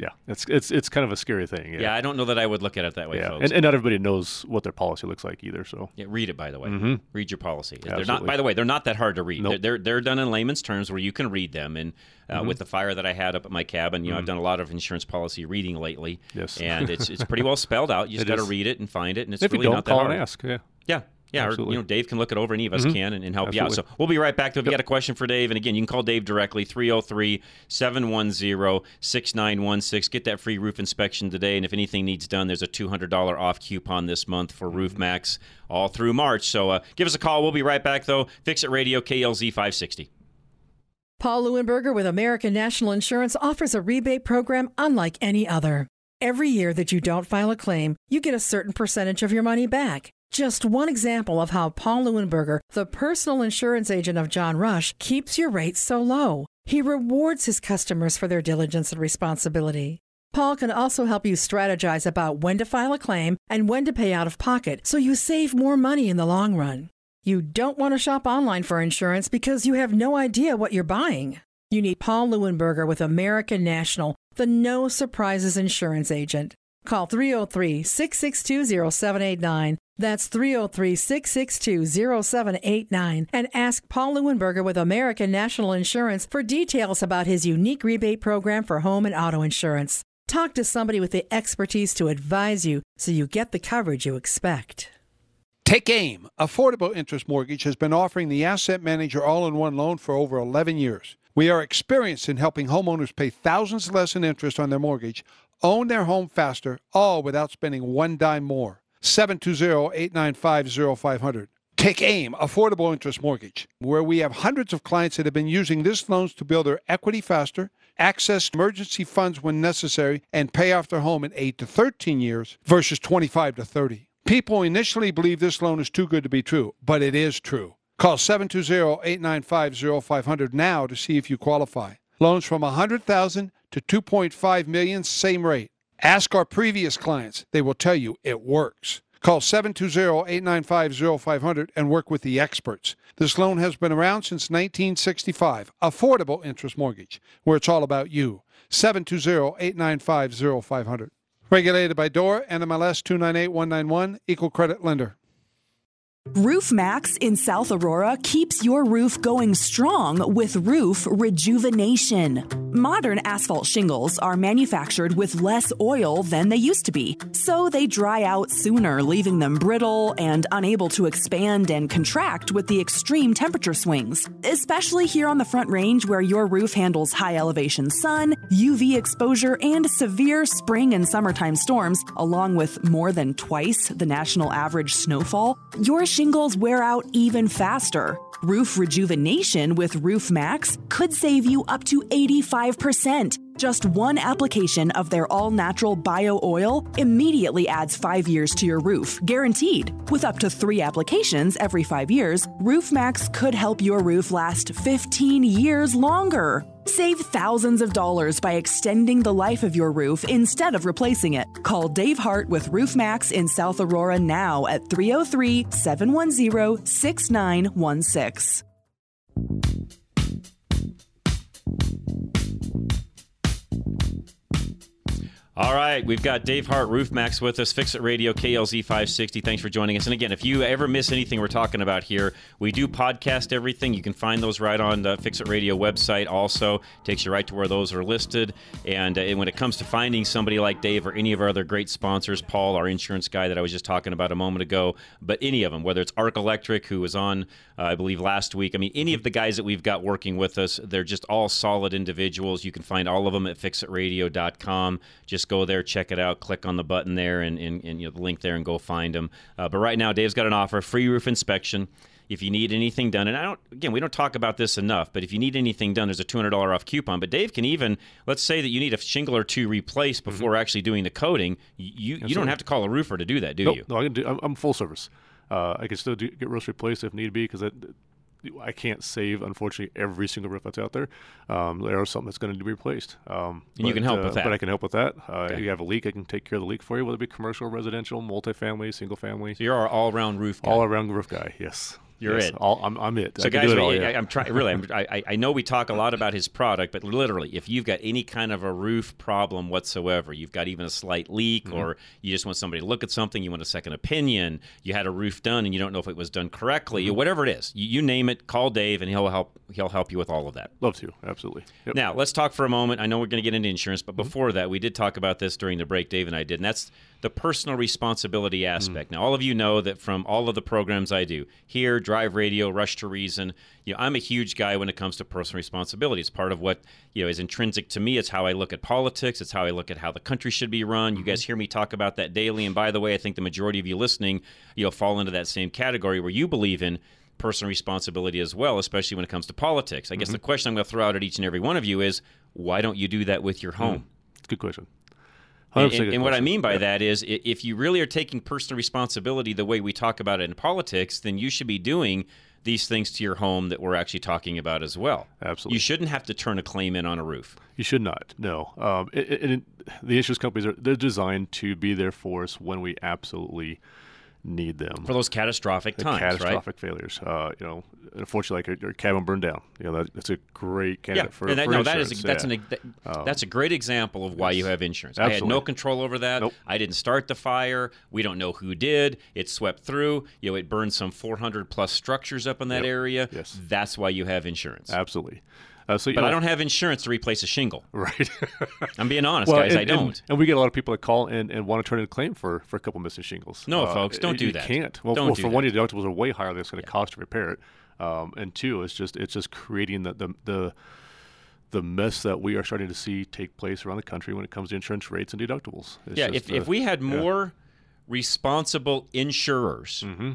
Yeah, it's it's it's kind of a scary thing. Yeah, yeah I don't know that I would look at it that way, yeah. folks. And, and not everybody knows what their policy looks like either. So yeah, read it by the way. Mm-hmm. Read your policy. Absolutely. They're not. By the way, they're not that hard to read. Nope. They're, they're, they're done in layman's terms where you can read them. And uh, mm-hmm. with the fire that I had up at my cabin, you know, I've mm-hmm. done a lot of insurance policy reading lately. Yes, and it's it's pretty well spelled out. You just got to read it and find it, and it's if really you don't, not that call hard. and ask. Yeah. Yeah, yeah, or, you know, Dave can look it over, and any of us mm-hmm. can, and, and help Absolutely. you out. So we'll be right back. If you got a question for Dave, and again, you can call Dave directly, 303-710-6916. Get that free roof inspection today, and if anything needs done, there's a $200 off coupon this month for Roof Mm-hmm. Max all through March. So uh, give us a call. We'll be right back, though. Fix It Radio, KLZ 560. Paul Leuenberger with American National Insurance offers a rebate program unlike any other. Every year that you don't file a claim, you get a certain percentage of your money back. Just one example of how Paul Leuenberger, the personal insurance agent of John Rush, keeps your rates so low. He rewards his customers for their diligence and responsibility. Paul can also help you strategize about when to file a claim and when to pay out of pocket so you save more money in the long run. You don't want to shop online for insurance because you have no idea what you're buying. You need Paul Leuenberger with American National, the no surprises insurance agent. Call 303 662 0789. That's 303 662 0789. And ask Paul Leuenberger with American National Insurance for details about his unique rebate program for home and auto insurance. Talk to somebody with the expertise to advise you so you get the coverage you expect. Take AIM. Affordable Interest Mortgage has been offering the asset manager all in one loan for over 11 years. We are experienced in helping homeowners pay thousands less in interest on their mortgage, own their home faster, all without spending one dime more. 720-895-0500. Take AIM, Affordable Interest Mortgage, where we have hundreds of clients that have been using this loans to build their equity faster, access emergency funds when necessary, and pay off their home in 8 to 13 years versus 25 to 30. People initially believe this loan is too good to be true, but it is true. Call 720-895-0500 now to see if you qualify. Loans from 100,000 to 2.5 million, same rate. Ask our previous clients. They will tell you it works. Call 720-895-0500 and work with the experts. This loan has been around since 1965. Affordable interest mortgage, where it's all about you. 720-895-0500. Regulated by DORA, NMLS 298191, Equal Credit Lender. Roof Max in South Aurora keeps your roof going strong with roof rejuvenation. Modern asphalt shingles are manufactured with less oil than they used to be, so they dry out sooner, leaving them brittle and unable to expand and contract with the extreme temperature swings. Especially here on the Front Range, where your roof handles high elevation sun, UV exposure, and severe spring and summertime storms, along with more than twice the national average snowfall. Your shingles wear out even faster. Roof rejuvenation with Roof Max could save you up to 85%. Just one application of their all natural bio oil immediately adds five years to your roof, guaranteed. With up to three applications every five years, Roof Max could help your roof last 15 years longer. Save thousands of dollars by extending the life of your roof instead of replacing it. Call Dave Hart with Roof Max in South Aurora now at 303 710 6916. All right, we've got Dave Hart, Roof Max with us, Fix It Radio, KLZ 560. Thanks for joining us. And again, if you ever miss anything we're talking about here, we do podcast everything. You can find those right on the Fix It Radio website. Also, takes you right to where those are listed. And, uh, and when it comes to finding somebody like Dave or any of our other great sponsors, Paul, our insurance guy that I was just talking about a moment ago, but any of them, whether it's Arc Electric, who was on, uh, I believe, last week. I mean, any of the guys that we've got working with us, they're just all solid individuals. You can find all of them at fixitradio.com. Just go there, check it out, click on the button there, and, and, and you know, the link there, and go find them. Uh, but right now, Dave's got an offer: free roof inspection. If you need anything done, and I don't, again, we don't talk about this enough, but if you need anything done, there's a $200 off coupon. But Dave can even, let's say that you need a shingle or two replaced before Mm-hmm. actually doing the coating. You you don't have to call a roofer to do that, do Nope, you? No, I can do. I'm, I'm full service. Uh, I can still do, get roofs replaced if need be because I can't save unfortunately every single roof that's out there. Um, there are something that's going to be replaced. Um, And you can help uh, with that. But I can help with that. Uh, Okay. If you have a leak, I can take care of the leak for you, whether it be commercial, residential, multifamily, single family. So you're our all-around roof guy. all around roof guy. Yes, You're Yes. it. All, I'm, I'm it. So I guys, it all, I, yeah. am trying. Really, I'm, I, I know we talk a lot about his product, but literally, if you've got any kind of a roof problem whatsoever, you've got even a slight leak, Mm-hmm. or you just want somebody to look at something, you want a second opinion, you had a roof done and you don't know if it was done correctly, Mm-hmm. whatever it is, you, you name it, call Dave and he'll help. He'll help you with all of that. Love to, absolutely. Yep. Now, let's talk for a moment. I know we're going to get into insurance, Mm-hmm. but before that, we did talk about this during the break, Dave and I did, and that's the personal responsibility Mm. aspect. Now, all of you know that from all of the programs I do here, Drive Radio, Rush to Reason, you know, I'm a huge guy when it comes to personal responsibility. It's part of what you know is intrinsic to me. It's how I look at politics. It's how I look at how the country should be run. You guys mm-hmm. hear me talk about that daily. And by the way, I think the majority of you listening, you know, fall into that same category where you believe in personal responsibility as well, especially when it comes to politics. I guess the mm-hmm. question I'm going to throw out at each and every one of you is, why don't you do that with your hmm. home? It's a good question. And, 100% and what I mean by Yeah. that is, if you really are taking personal responsibility the way we talk about it in politics, then you should be doing these things to your home that we're actually talking about as well. Absolutely. You shouldn't have to turn a claim in on a roof. You should not. No. Um, it, it, it- the insurance companies are they're designed to be there for us when we absolutely need them. For those catastrophic the times, right? catastrophic failitors. Uh, you know, unfortunately, like your, your cabin burned down. You know, that, that's a great Yeah, candidate for, and that, for no, that is insurance. a, that's yeah. an that, Um, that's a great example of why you have insurance. I had no control over that. Nope. I didn't start the fire. We don't know who did. It swept through. You know, it burned some 400 plus structures up in that Yep. area. Yes. that's why you have insurance. absolutely. Uh, so, But know, I don't have insurance to replace a shingle. Right. I'm being honest, Well, guys. and, I don't. And, and we get a lot of people that call and, and want to turn in a claim for, for a couple missing shingles. No, Uh, folks, don't you- do you that. You can't. Well, Don't well do for that. one, your deductibles are way higher than it's going to cost to repair it. Um, and two, it's just it's just creating the, the the the mess that we are starting to see take place around the country when it comes to insurance rates and deductibles. It's yeah, if, if we had yeah. more responsible insurers, Mm-hmm.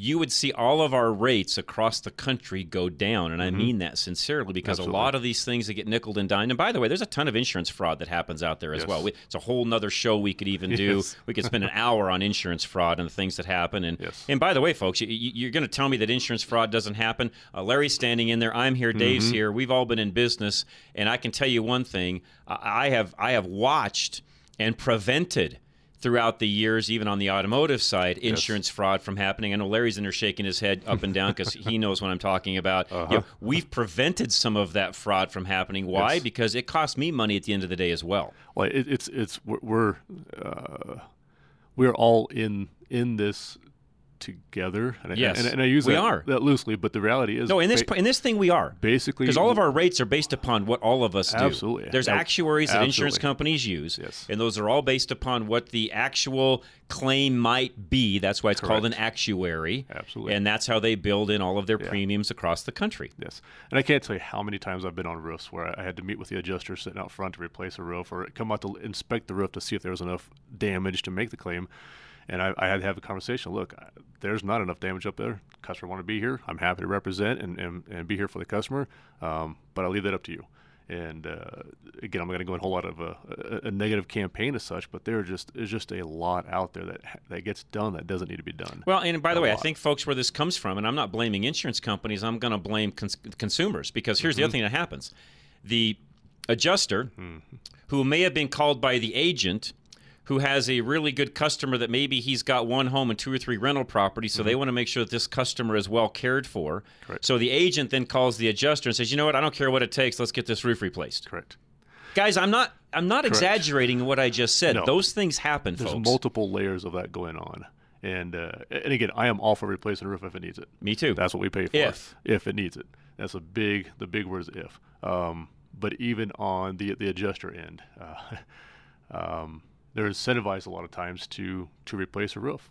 You would see all of our rates across the country go down. And I mean that sincerely because Mm-hmm. Absolutely. a lot of these things that get nickled and dined. And by the way, there's a ton of insurance fraud that happens out there as Yes. well. We, it's a whole nother show we could even do. Yes. We could spend an hour on insurance fraud and the things that happen. And Yes. and by the way, folks, you, you- you're going to tell me that insurance fraud doesn't happen. Uh, Larry's standing in there. I'm here. Dave's Mm-hmm. here. We've all been in business, and I can tell you one thing: I have I have watched and prevented throughout the years, even on the automotive side, insurance fraud from happening. I know Larry's in there shaking his head up and down because he knows what I'm talking about. You know, we've prevented some of that fraud from happening. Why? Uh-huh. Yes. Because it costs me money at the end of the day as well. Well, it, it's it's we're we're, uh, we're all in in this together. And I, Yes, and, and I use we that, are. that loosely, but the reality is No, in this ba- in this thing we are. basically Because all of our rates are based upon what all of us do. Absolutely. There's Ab- actuaries that insurance companies use, Yes. and those are all based upon what the actual claim might be. That's why it's called an actuary. Absolutely. And that's how they build in all of their Yeah. premiums across the country. Yes, and I can't tell you how many times I've been on roofs where I had to meet with the adjuster sitting out front to replace a roof, or come out to inspect the roof to see if there was enough damage to make the claim. And I, I had to have a conversation. Look, there's not enough damage up there. Customer want to be here. I'm happy to represent and, and, and be here for the customer, um, but I'll leave that up to you. And uh, again, I'm not going to go in a whole lot of a, a, a negative campaign as such, but there just there's just a lot out there that that gets done that doesn't need to be done. Well, and by the A way, I think folks where this comes from, and I'm not blaming insurance companies, I'm going to blame cons- consumers because here's the Mm-hmm. other thing that happens: the adjuster, Mm-hmm. who may have been called by the agent, who has a really good customer that maybe he's got one home and two or three rental properties, so they want to make sure that this customer is well cared for. Mm-hmm. Correct. So the agent then calls the adjuster and says, "You know what? I don't care what it takes. Let's get this roof replaced." Correct. Guys, I'm not I'm not Correct. exaggerating what I just said. No. Those things happen, folks. There's folks. multiple layers of that going on. And uh, and again, I am all for replacing a roof if it needs it. Me too. That's what we pay for. If. if it needs it, that's a big. The big word is if. Um, but even on the the adjuster end, uh, um, they're incentivized a lot of times to to replace a roof.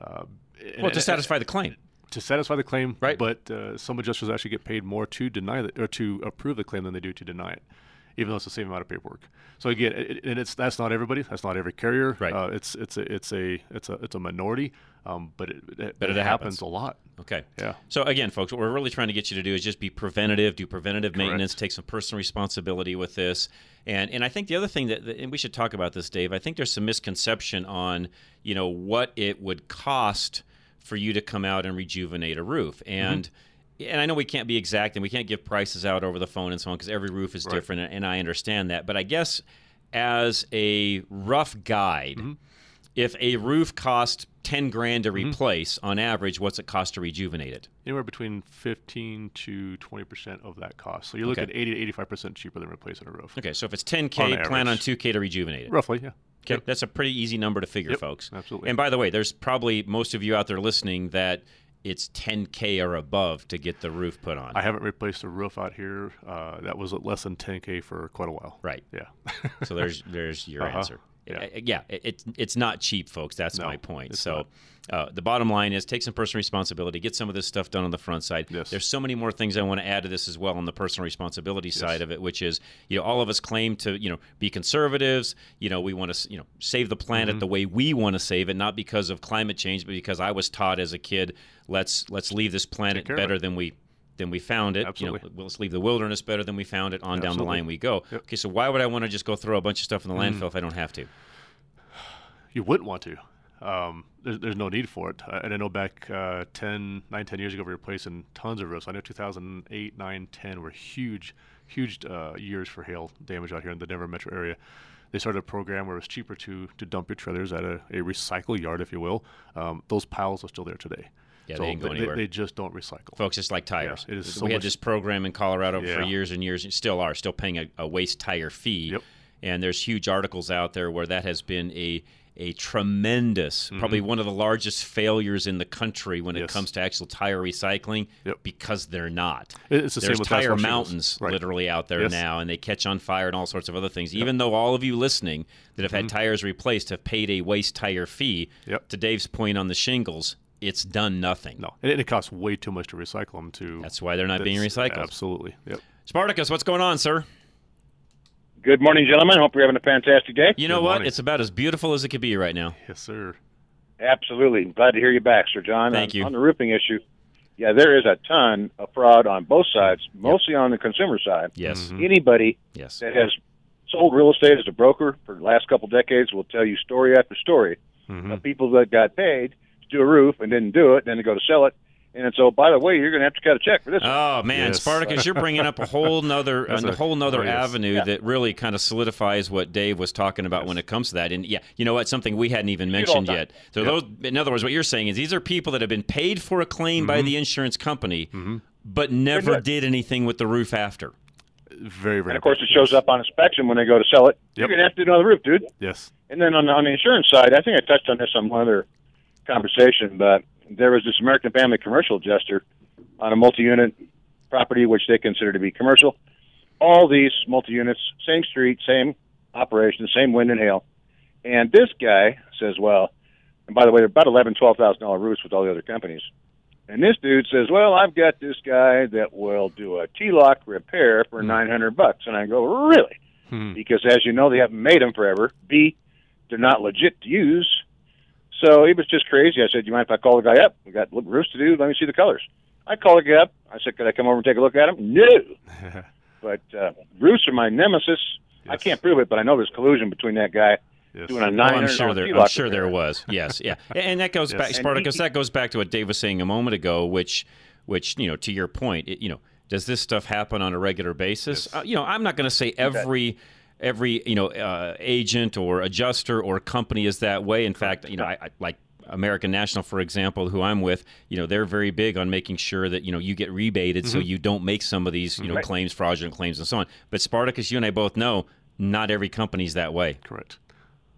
Uh, well, to satisfy the claim. to satisfy the claim, Right. But uh, some adjusters actually get paid more to deny the, or to approve the claim than they do to deny it, even though it's the same amount of paperwork. So again, it, and it's that's not everybody, that's not every carrier. Right. Uh, it's it's a it's a it's a it's a minority, um, but it, it, But it happens. happens. a lot. Okay. Yeah. So again, folks, what we're really trying to get you to do is just be preventative, do preventative maintenance, take some personal responsibility with this. And and I think the other thing that and we should talk about this, Dave. I think there's some misconception on, you know, what it would cost for you to come out and rejuvenate a roof. Mm-hmm. And and I know we can't be exact and we can't give prices out over the phone and so on because every roof is Right. different and I understand that. But I guess as a rough guide, mm-hmm. If a roof costs 10 grand to replace on average what's it cost to rejuvenate it Anywhere between 15 to 20 percent of that cost. So you're looking Okay. at 80 to 85 percent cheaper than replacing a roof. okay so if it's 10k plan on 2k to rejuvenate it Roughly, yeah. okay Yep. that's a pretty easy number to figure Yep, folks absolutely. and by the way there's probably most of you out there listening that it's 10k or above to get the roof put on I haven't replaced a roof out here uh, that was less than 10k for quite a while. right Yeah. so there's there's your Uh-huh. answer. Yeah. Yeah, it, it's it's not cheap, folks. That's No, my point. So, uh, the bottom line is take some personal responsibility, get some of this stuff done on the front side. Yes. There's so many more things I want to add to this as well on the personal responsibility side of it, which is you know all of us claim to you know be conservatives. You know we want to you know save the planet Mm-hmm. the way we want to save it, not because of climate change, but because I was taught as a kid let's let's leave this planet better than we than we found it. Absolutely. You know, let's leave the wilderness better than we found it. On down the line we go. Yep. Okay, so why would I want to just go throw a bunch of stuff in the landfill if I don't have to? you wouldn't want to. Um, there's, there's no need for it. Uh, and I know back uh, 10, 9, 10 years ago, we were replacing tons of roofs. I know 2008, 9, 10 were huge, huge uh, years for hail damage out here in the Denver metro area. They started a program where it was cheaper to, to dump your trailers at a, a recycle yard, if you will. Um, those piles are still there today. Yeah, so they ain't going anywhere. They, just don't recycle. Folks, it's like tires. it is we so had much- this program in Colorado for years and years, and still are, still paying a, a waste tire fee. Yep. And there's huge articles out there where that has been a a tremendous, probably one of the largest failures in the country when it Mm-hmm. Comes to actual tire recycling Yep. because they're not. It- it's the same There's with tire mountains Right. literally out there Yes. now, and they catch on fire and all sorts of other things. Even though all of you listening that have had tires replaced have paid a waste tire fee, Mm-hmm. Yep. to Dave's point on the shingles, it's done nothing. No, and it, it costs way too much to recycle them. To That's why they're not being recycled. Absolutely. Yep. Spartacus, what's going on, sir? Good morning, gentlemen. Hope you're having a fantastic day. You know Good what? morning. It's about as beautiful as it could be right now. Yes, sir. Absolutely. Glad to hear you back, Sir John. Thank on, you. On the roofing issue, yeah, there is a ton of fraud on both sides, mostly on the consumer side. Yes. Mm-hmm. Anybody Yes. that has sold real estate as a broker for the last couple decades will tell you story after story Mm-hmm. of people that got paid to do a roof and didn't do it, then they go to sell it. And so, by the way, you're going to have to cut a check for this. one. Oh man, Yes. Spartacus, you're bringing up a whole nother, That's a a- whole nother oh, avenue Yeah. that really kind of solidifies what Dave was talking about when it comes to that. And yeah, you know what? Something we hadn't even see it all mentioned yet. So those, in other words, what you're saying is these are people that have been paid for a claim by Mm-hmm. the insurance company, but never did anything with the roof after. Very, very. and of course, it shows up on inspection when they go to sell it. You're Yep. going to have to do another roof, dude. Yes. And then on the, on the insurance side, I think I touched on this on one other conversation, but there was this American Family commercial adjuster on a multi-unit property, which they consider to be commercial. All these multi-units, same street, same operation, same wind and hail. And this guy says, well, and by the way, they're about eleven, twelve thousand dollar roofs with all the other companies. And this dude says, well, I've got this guy that will do a T-lock repair for nine hundred bucks. And I go, really? Hmm. Because as you know, they haven't made them forever. B, they're not legit to use. So he was just crazy. I said, "You mind if I call the guy up? We got roofs to do. Let me see the colors." I called the guy up. I said, "Could I come over and take a look at them?" No. but uh, roofs are my nemesis. I can't prove it, but I know there's collusion between that guy Yes. doing a Oh, nine I'm hundred sure there. I'm sure there was. Yes, yeah, and that goes Yes. back, Spartacus. that goes back to what Dave was saying a moment ago, which, which you know, to your point, it, you know, does this stuff happen on a regular basis? Yes. Uh, you know, I'm not going to say every. Every you know uh, agent or adjuster or company is that way. In fact, you know, I, I like American National, for example, who I'm with. You know, they're very big on making sure that you know you get rebated, so Mm-hmm. you don't make some of these you know claims, fraudulent claims, and so on. But Spartacus, you and I both know not every company's that way. Correct.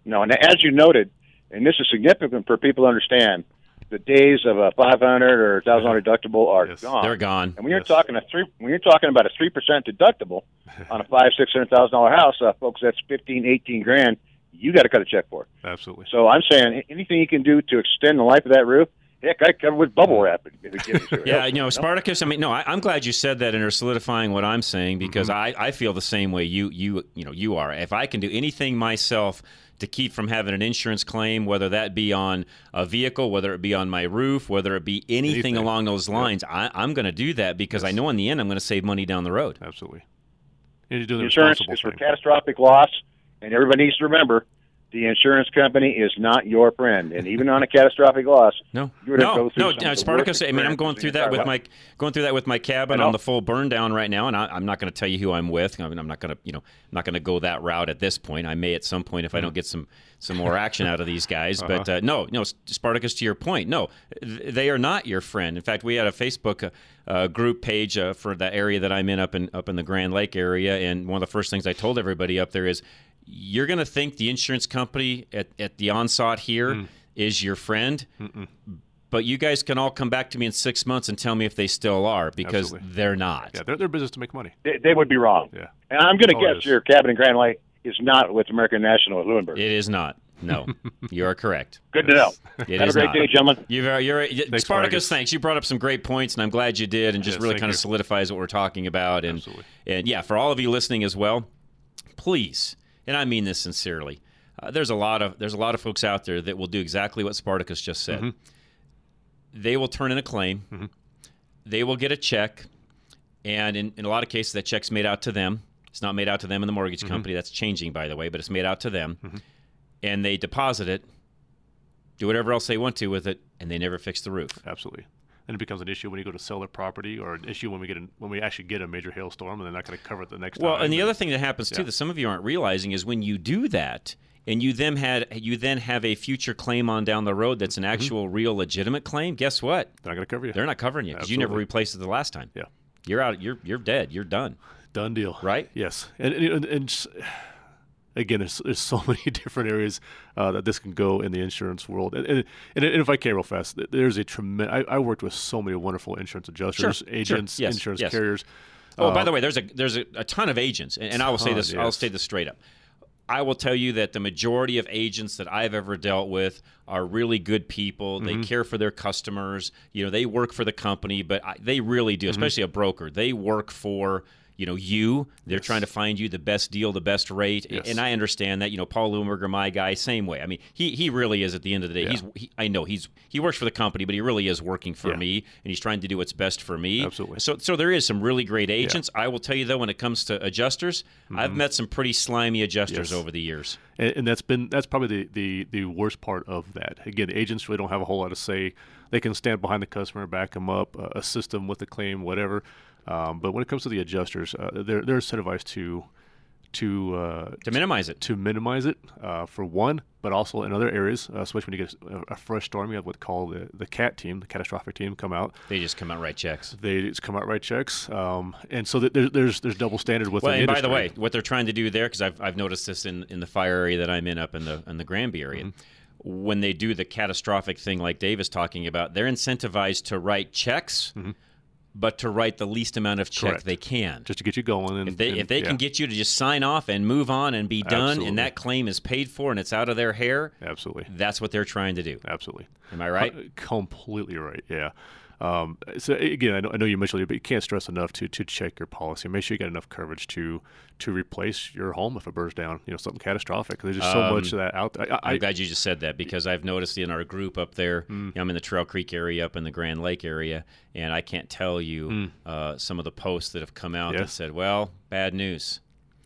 No, and as you noted, and this is significant for people to understand, the days of a 500 or 1,000 deductible are Yes. gone. They're gone. And when you're Yes. talking a three, when you're talking about a three percent deductible on a five, six hundred thousand dollar house, uh, folks, that's fifteen, eighteen grand. You got to cut a check for. it. Absolutely. So I'm saying anything you can do to extend the life of that roof. Heck, I cover with bubble wrap. If it Yeah, you know, Spartacus. I mean, no, I, I'm glad you said that and are solidifying what I'm saying because Mm-hmm. I, I feel the same way you you you know you are. If I can do anything myself to keep from having an insurance claim, whether that be on a vehicle, whether it be on my roof, whether it be anything, Anything. along those lines, I, I'm going to do that because I know in the end I'm going to save money down the road. Absolutely. And you're doing the insurance responsible is for catastrophic loss, and everybody needs to remember the insurance company is not your friend. And even on a catastrophic loss, No, you're no, go through no. the Spartacus. I mean, I'm going through that with my going through that with my cabin on the full burn down right now, and I, I'm not going to tell you who I'm with. I mean, I'm not going to, you know, I'm not going to go that route at this point. I may at some point if I don't get some some more action out of these guys. But uh, no, no, Spartacus. To your point, no, they are not your friend. In fact, we had a Facebook uh, uh, group page uh, for the area that I'm in up in up in the Grand Lake area, and one of the first things I told everybody up there is. You're going to think the insurance company at, at the onslaught here mm. is your friend, but you guys can all come back to me in six months and tell me if they still are because Absolutely. they're not. Yeah, they're, they're business to make money. They, they would be wrong. Yeah. And I'm going to Oh, guess your cabin in Grand Lake is not with American National at Leuenberger. It is not. No, you are correct. Good to know. It Have is a great not. day, gentlemen. Uh, you're, uh, you're, Spartacus. Spartacus, thanks. You brought up some great points, and I'm glad you did, and just Yes, really thank kind of solidifies what we're talking about. And Absolutely. and yeah, for all of you listening as well, please, and I mean this sincerely, uh, there's a lot of there's a lot of folks out there that will do exactly what Spartacus just said. Mm-hmm. They will turn in a claim, they will get a check, and in, in a lot of cases, that check's made out to them. It's not made out to them in the mortgage Mm-hmm. company. That's changing, by the way, but it's made out to them, and they deposit it, do whatever else they want to with it, and they never fix the roof. Absolutely. And it becomes an issue when you go to sell their property, or an issue when we get when we actually get a major hailstorm, and they're not going to cover it the next Well, time. Well, and the other thing that happens too Yeah. that some of you aren't realizing is when you do that, and you then had you then have a future claim on down the road that's an Mm-hmm. actual, real, legitimate claim. Guess what? they're not going to cover you. They're not covering you because you never replaced it the last time. Yeah. You're out. You're you're dead. You're done. Done deal. Right? Yes. And and, and s- again, there's, there's so many different areas uh, that this can go in the insurance world. And, and, and if I can real fast, there's a tremendous. I, I worked with so many wonderful insurance adjusters, Sure, agents, yes, insurance yes. carriers. Oh, by Uh, the way, there's a there's a, a ton of agents, and, and I will say this. I'll say this straight up. I will tell you that the majority of agents that I've ever dealt with are really good people. They Mm-hmm. care for their customers. You know, they work for the company, but I, they really Mm-hmm. do, especially a broker. They work for you know you. They're trying to find you the best deal, the best rate, Yes. and I understand that. You know, Paul Leuenberger, my guy, same way. I mean, he he really is at the end of the day. Yeah. He's he, I know he's he works for the company, but he really is working for Yeah. me, and he's trying to do what's best for me. Absolutely. So so there is some really great agents. I will tell you though, when it comes to adjusters, I've met some pretty slimy adjusters Mm-hmm. Yes. over the years. and, and that's been that's probably the, the the worst part of that. Again, agents really don't have a whole lot to say. They can stand behind the customer, back them up, uh, assist them with the claim, whatever. Um, but when it comes to the adjusters, uh, they're they're incentivized to to uh, To minimize it. to minimize it uh, for one, but also in other areas, uh, especially when you get a, a fresh storm, you have what call the the CAT team, the catastrophic team, come out. They just come out write checks. They just come out write checks, um, and so th- there, there's there's double standard with Well, and by the way, what they're trying to do there, because I've, I've noticed this in, in the fire area that I'm in up in the in the Granby area, Mm-hmm. when they do the catastrophic thing like Dave is talking about, they're incentivized to write checks, but to write the least amount of check. Correct. they can. just to get you going, and If they, and- if they yeah, can get you to just sign off and move on and be done, Absolutely. and that claim is paid for and it's out of their hair, absolutely, that's what they're trying to do. absolutely. Am I right? Uh, completely right. Yeah. Um, so again, I know, I know you mentioned it, but you can't stress enough to, to check your policy. Make sure you got enough coverage to to replace your home if it burns down. You know, something catastrophic. There's just so much of that out there. I, I'm glad you just said that because I've noticed in our group up there, Mm. you know, I'm in the Trail Creek area, up in the Grand Lake area, and I can't tell you uh, some of the posts that have come out Mm. Yeah. that said, "Well, bad news.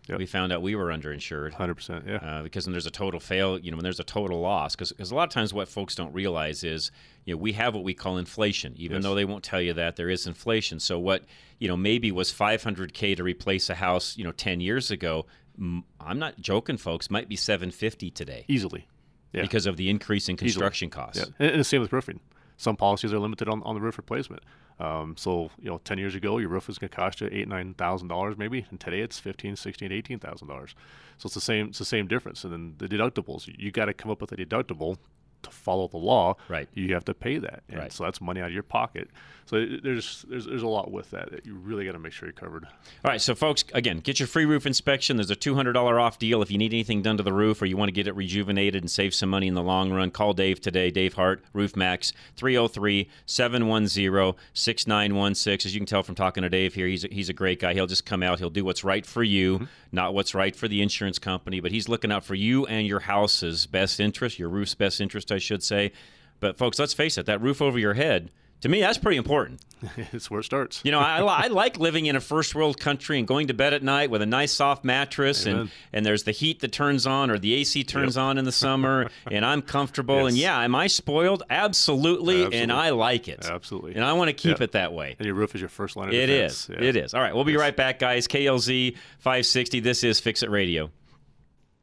Yep. We found out we were underinsured." 100%. Yeah. Uh, because when there's a total fail, you know, when there's a total loss, because a lot of times what folks don't realize is, you know, we have what we call inflation. Even Yes. though they won't tell you that, there is inflation. So what, you know, maybe was 500k to replace a house, you know, 10 years ago. m- I'm not joking, folks. Might be 750 today Easily. Yeah. because of the increase in construction costs. yeah. And, and the same with roofing. Some policies are limited on, on the roof replacement. Um, so you know, ten years ago, your roof was going to cost you eight nine thousand dollars maybe, and today it's fifteen, sixteen, eighteen thousand dollars. So it's the same it's the same difference. And then the deductibles, you got to come up with a deductible to follow the law, right? You have to pay that, and right. so that's money out of your pocket. So it, there's there's there's a lot with that that you really got to make sure you're covered. All right, so folks, again, get your free roof inspection. There's a $200 off deal if you need anything done to the roof or you want to get it rejuvenated and save some money in the long run. Call Dave today, Dave Hart, Roof Max, 303-710-6916. As you can tell from talking to Dave here, he's a, he's a great guy. He'll just come out, he'll do what's right for you, mm-hmm. not what's right for the insurance company, but he's looking out for you and your house's best interest, your roof's best interest, I should say. But folks, let's face it, that roof over your head – to me, that's pretty important. it's where it starts. You know, I, I, like living in a first world country and going to bed at night with a nice soft mattress, Amen. and and there's the heat that turns on or the AC turns yep. on in the summer, and I'm comfortable. Yes. And yeah, am I spoiled? Absolutely, Absolutely, and I like it. Absolutely, and I want to keep it that way. And your roof is your first line of it defense. It is. Yeah. It is. All right, we'll be yes. right back, guys. KLZ 560. This is Fix It Radio.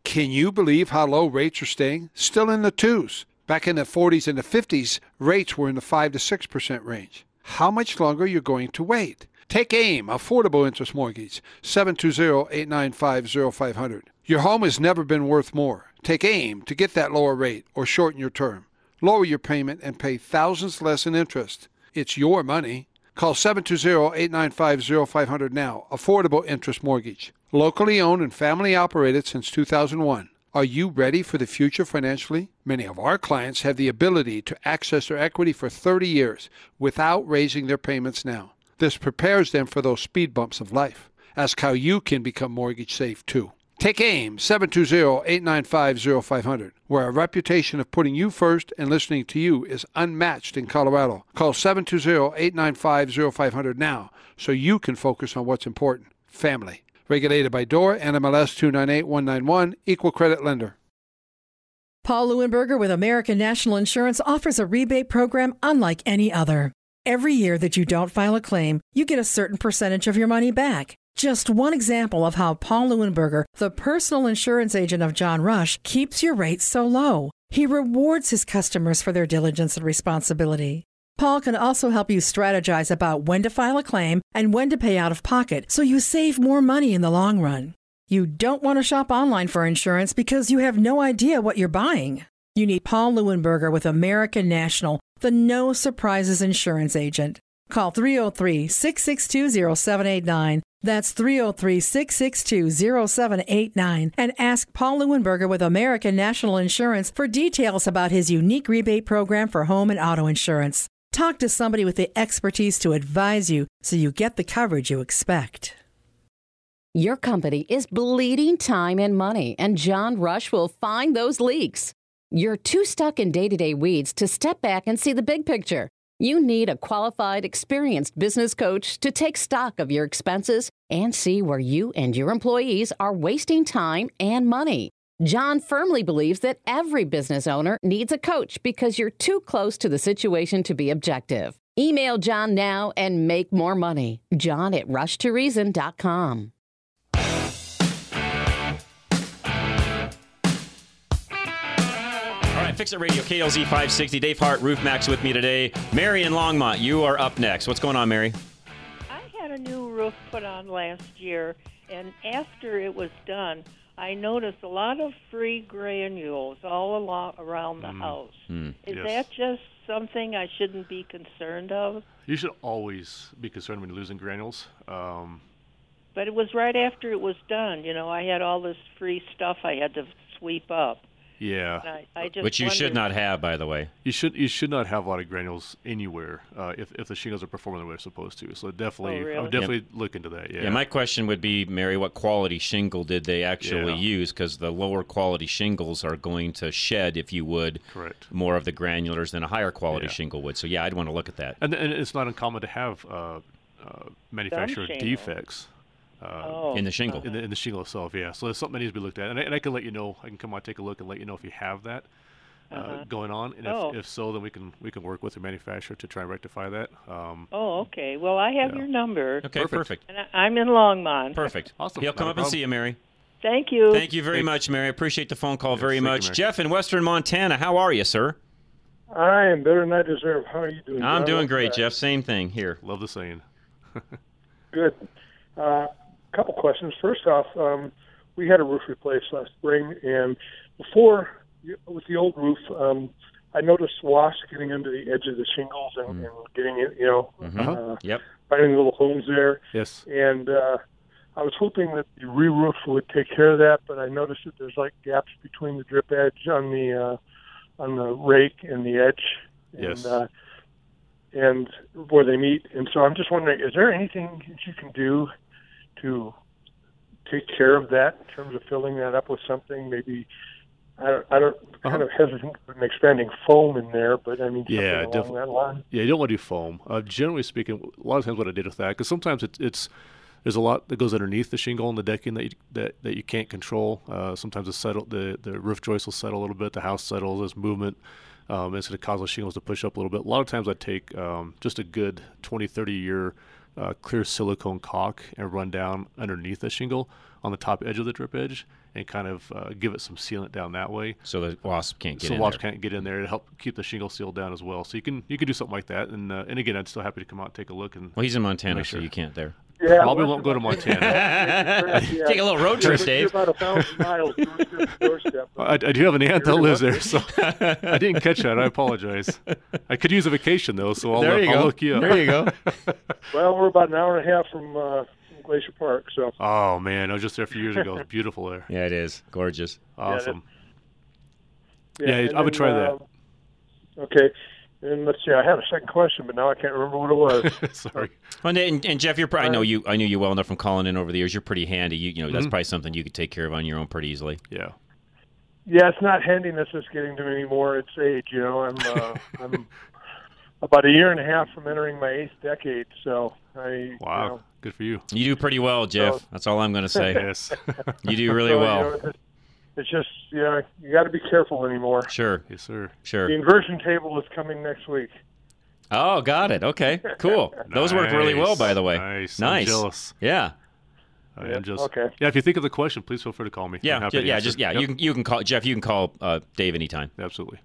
Can you believe how low rates are staying? Still in the twos. Back in the 40s and the 50s, rates were in the 5 to 6% range. How much longer are you going to wait? Take AIM, Affordable Interest Mortgage, 720-895-0500. Your home has never been worth more. Take AIM to get that lower rate or shorten your term. Lower your payment and pay thousands less in interest. It's your money. Call 720-895-0500 now. Affordable Interest Mortgage. Locally owned and family operated since 2001. Are you ready for the future financially? Many of our clients have the ability to access their equity for 30 years without raising their payments now. This prepares them for those speed bumps of life. Ask how you can become mortgage safe too. Take AIM 720-895-0500, where our reputation of putting you first and listening to you is unmatched in Colorado. Call 720-895-0500 now so you can focus on what's important, family. Regulated by DOR, NMLS 298191, Equal Credit Lender. Paul Leuenberger with American National Insurance offers a rebate program unlike any other. Every year that you don't file a claim, you get a certain percentage of your money back. Just one example of how Paul Leuenberger, the personal insurance agent of John Rush, keeps your rates so low. He rewards his customers for their diligence and responsibility. Paul can also help you strategize about when to file a claim and when to pay out of pocket so you save more money in the long run. You don't want to shop online for insurance because you have no idea what you're buying. You need Paul Leuenberger with American National, the no surprises insurance agent. Call 303 662 0789. That's 303 662 0789. And ask Paul Leuenberger with American National Insurance for details about his unique rebate program for home and auto insurance. Talk to somebody with the expertise to advise you so you get the coverage you expect. Your company is bleeding time and money, and John Rush will find those leaks. You're too stuck in day to day weeds to step back and see the big picture. You need a qualified, experienced business coach to take stock of your expenses and see where you and your employees are wasting time and money. John firmly believes that every business owner needs a coach because you're too close to the situation to be objective. Email John now and make more money. John at rushtoreason.com. All right, Fix It Radio, KLZ 560. Dave Hart, Roof Max with me today. Mary in Longmont, you are up next. What's going on, Mary? I had a new roof put on last year, and after it was done, I noticed a lot of free granules all along around the mm. house. Mm. Is yes. that just something I shouldn't be concerned of? You should always be concerned when you're losing granules. Um, but it was right after it was done. You know, I had all this free stuff I had to sweep up. Yeah, I, I just which you wondered, should not have, by the way. You should you should not have a lot of granules anywhere uh, if if the shingles are performing the way they're supposed to. So definitely, oh, really? I would definitely look into that. Yeah. Yeah. My question would be, Mary, what quality shingle did they actually yeah. use? Because the lower quality shingles are going to shed, if you would, correct, more of the granulars than a higher quality yeah. shingle would. So yeah, I'd want to look at that. And, and it's not uncommon to have uh, uh, manufacturer defects. Uh, oh. in the shingle. In the, in the, shingle itself, yeah. So it's something that needs to be looked at, and I, and I, can let you know. I can come out take a look and let you know if you have that uh, uh-huh. going on, and oh. if, if, so, then we can we can work with the manufacturer to try and rectify that. Um, oh, okay. Well, I have yeah. your number. Okay, perfect. perfect. And I, am in Longmont. Perfect. awesome. He'll come Not up and see you, Mary. Thank you. Thank you very much, Mary. Appreciate the phone call very much. You, Jeff in Western Montana, how are you, sir? I am better than I deserve. How are you doing? I'm John? doing great, Uh, Jeff. Same thing here. Love the saying. Good. A couple questions. First off, um, we had a roof replaced last spring, and before with the old roof, um, I noticed wasp getting under the edge of the shingles and, and getting it, you know, Mhm. uh, Yep. finding little homes there. Yes. And uh, I was hoping that the re-roof would take care of that, but I noticed that there's like gaps between the drip edge on the uh, on the rake and the edge. And, Yes. Uh, and where they meet, and so I'm just wondering, is there anything that you can do to take care of that in terms of filling that up with something? Maybe I don't, I don't Uh-huh. kind of hesitant with expanding foam in there, but I mean Yeah, definitely. that line. Yeah, you don't want to do foam. Uh, generally speaking, a lot of times what I did with that, because sometimes it's, it's there's a lot that goes underneath the shingle and the decking that you, that, that you can't control. Uh, sometimes the settle the, the roof joist will settle a little bit, the house settles, there's movement. Um, it's going to cause the shingles to push up a little bit. A lot of times I take um, just a good 20, 30 year uh, clear silicone caulk and run down underneath the shingle on the top edge of the drip edge and kind of uh, give it some sealant down that way. So the wasp can't get so in wasp there. can't get in there to help keep the shingle sealed down as well. So you can you can do something like that. And uh, and again, I'm still happy to come out and take a look. And Well, he's in Montana, make so you can't there. Yeah, Probably won't go to Montana. Take a little road trip, Dave. about a thousand miles doorstep to doorstep. I, I do have an aunt that lives there, so I didn't catch that. I apologize. I could use a vacation though, so I'll, There uh, you I'll go. look you up. There you go. Well, we're about an hour and a half from, uh, from Glacier Park, so oh man, I was just there a few years ago. It's beautiful there. Yeah, it is gorgeous. Awesome. Yeah, and I would then, try that. um, okay, and let's see. I had a second question, but now I can't remember what it was. Sorry. Well, and, and Jeff, you're probably, I know you. I knew you well enough from calling in over the years. You're pretty handy. You, you know, that's Mhm. probably something you could take care of on your own pretty easily. Yeah. Yeah, it's not handiness that's getting to me anymore. It's age. You know, I'm uh, I'm about a year and a half from entering my eighth decade, so I Wow. You know, Good for you. You do pretty well, Jeff. So- That's all I'm going to say. Yes. You do really so, you well. know, it's- it's just you know you got to be careful anymore. Sure, yes, sir. sure. The inversion table is coming next week. Oh, got it. Okay, cool. Those work really well, by the way. Nice. I'm Nice. jealous. Yeah. I Yeah, am just okay. Yeah, if you think of the question, please feel free to call me. Yeah, yeah, yeah, just yeah. Yep. You can you can call Jeff. You can call uh, Dave anytime. Absolutely.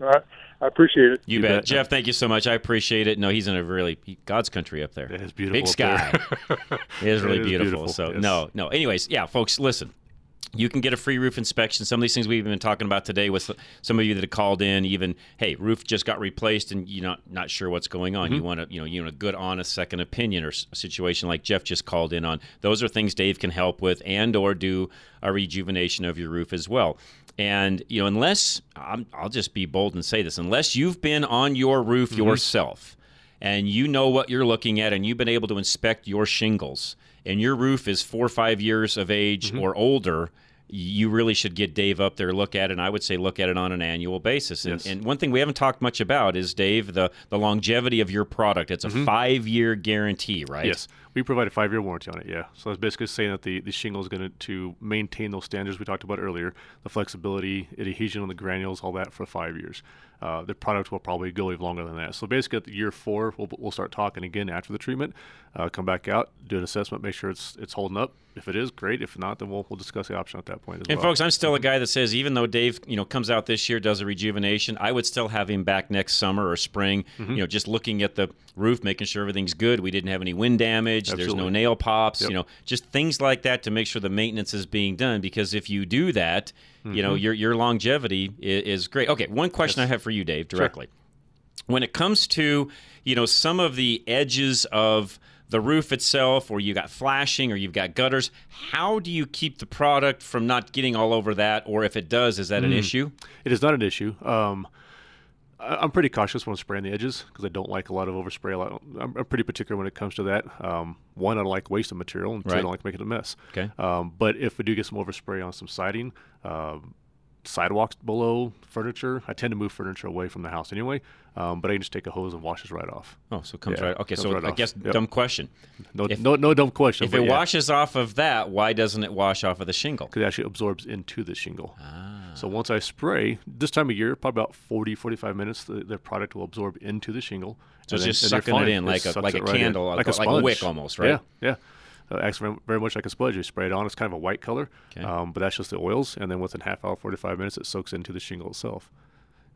All right, I appreciate it. You, You bet. bet. Jeff. Thank you so much. I appreciate it. No, he's in a really he, God's country up there. It is beautiful. Big sky. It is really It is beautiful. beautiful, So yes. no, no. Anyways, yeah, folks, listen. You can get a free roof inspection. Some of these things we've been talking about today with some of you that have called in. Even hey, roof just got replaced, and you're not not sure what's going on. Mm-hmm. You want to you know you want a good, honest second opinion or a situation like Jeff just called in on. Those are things Dave can help with, and or do a rejuvenation of your roof as well. And you know, unless I'm, I'll just be bold and say this, unless you've been on your roof Mm-hmm. yourself and you know what you're looking at and you've been able to inspect your shingles and your roof is four or five years of age Mm-hmm. or older you really should get dave up there look at it and i would say look at it on an annual basis and, Yes. and one thing we haven't talked much about is dave the, the longevity of your product it's a five year guarantee right Mm-hmm. Yes, we provide a five-year warranty on it. Yeah, so that's basically saying that the, the shingle is going to to maintain those standards we talked about earlier, the flexibility, adhesion on the granules, all that for five years. Uh, the product will probably go even longer than that. So basically, at the year four, we'll, we'll start talking again after the treatment. Uh, come back out, do an assessment, make sure it's it's holding up. If it is, great. If not, then we'll, we'll discuss the option at that point as And well. folks, I'm still a guy that says even though Dave, you know, comes out this year, does a rejuvenation, I would still have him back next summer or spring. Mm-hmm. You know, just looking at the roof, making sure everything's good. We didn't have any wind damage. There's no nail pops. Yep. You know, just things like that to make sure the maintenance is being done. Because if you do that, you know, Mm-hmm. your your longevity is, is great. Okay, one question I have for you, Dave, directly when it comes to you know some of the edges of the roof itself or you got flashing or you've got gutters how do you keep the product from not getting all over that or if it does is that an Mm. issue It is not an issue. Um, I'm pretty cautious when I'm spraying the edges because I don't like a lot of overspray. A lot. I'm, I'm pretty particular when it comes to that. Um, one, I don't like wasting material, and two, I don't like making a mess. Okay. Um, but if we do get some overspray on some siding, um, sidewalks below furniture, I tend to move furniture away from the house anyway. Um, but I can just take a hose and wash it right off. oh so it comes Yeah, right okay comes so right i off. guess Yep. dumb question No, If- no, no dumb question. if it yeah, washes off of that why doesn't it wash off of the shingle because it actually absorbs into the shingle. Ah. So once I spray, this time of year, probably about 40, 45 minutes, the, the product will absorb into the shingle. So it's just sucking it in like a- like a right in. candle, like a- like a wick almost, right? Yeah, yeah. Acts very, very much like a sponge. You spray it on, it's kind of a white color, Okay. um, but that's just the oils. And then within half hour, 45 minutes, it soaks into the shingle itself.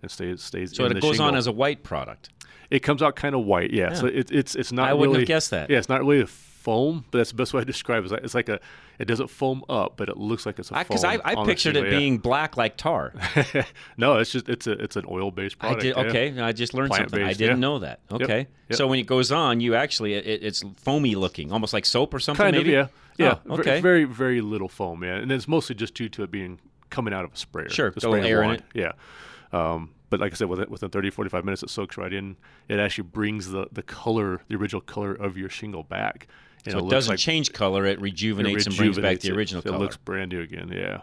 and stays stays. So it goes shingle. on as a white product. It comes out kind of white, yeah. Yeah. So it, it's it's not. I wouldn't have really, guessed that. Yeah, it's not really a foam, but that's the best way to describe it. It's like, it's like a. It doesn't foam up, but it looks like it's a. Because foam I, I pictured it yeah. being black like tar. no, it's just it's a it's an oil based I product. did yeah. okay. I just learned something. I didn't yeah. know that. Okay, yep. so when it goes on, you actually it, it's foamy looking, almost like soap or something. Kind maybe? of, yeah, yeah. Oh, okay. Very very little foam, yeah, and it's mostly just due to it being coming out of a sprayer. Sure, the got a little sprayer air in wand, Yeah. Um, but like I said, within, within 30, 45 minutes, it soaks right in. It actually brings the, the color, the original color of your shingle back. And so it, looks doesn't like- change color; it it rejuvenates, and brings back rejuvenates the original It color. It looks brand new again. Yeah.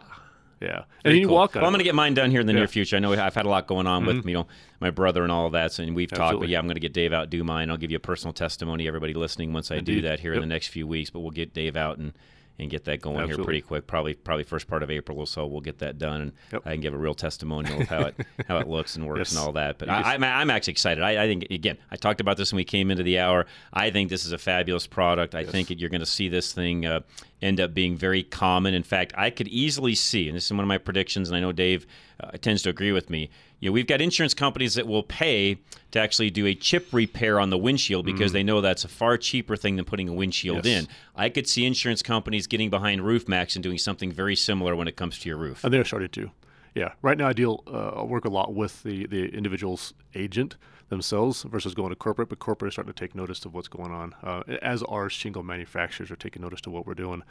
Yeah. And Very then you cool. walk on Well, I'm going to get mine done here in the Yeah. near future. I know I've had a lot going on with Mhm. you know my brother and all of that, so, and we've talked. But yeah, I'm going to get Dave out do mine. I'll give you a personal testimony. Everybody listening, once I do that here in the next few weeks, but we'll get Dave out and. And get that going here pretty quick. Probably, probably first part of April or so. We'll get that done, and Yep. I can give a real testimonial of how it how it looks and works Yes. and all that. But I, just- I'm, I'm actually excited. I, I think again, I talked about this when we came into the hour. I think this is a fabulous product. I think you're going to see this thing uh, end up being very common. In fact, I could easily see, and this is one of my predictions, and I know Dave uh, tends to agree with me. You know, we've got insurance companies that will pay to actually do a chip repair on the windshield because Mm. they know that's a far cheaper thing than putting a windshield Yes. in. I could see insurance companies getting behind Roof Max and doing something very similar when it comes to your roof. And they're starting to. Yeah. Right now, I deal, uh, I work a lot with the, the individual's agent themselves versus going to corporate, but corporate is starting to take notice of what's going on, uh, as our shingle manufacturers are taking notice to what we're doing.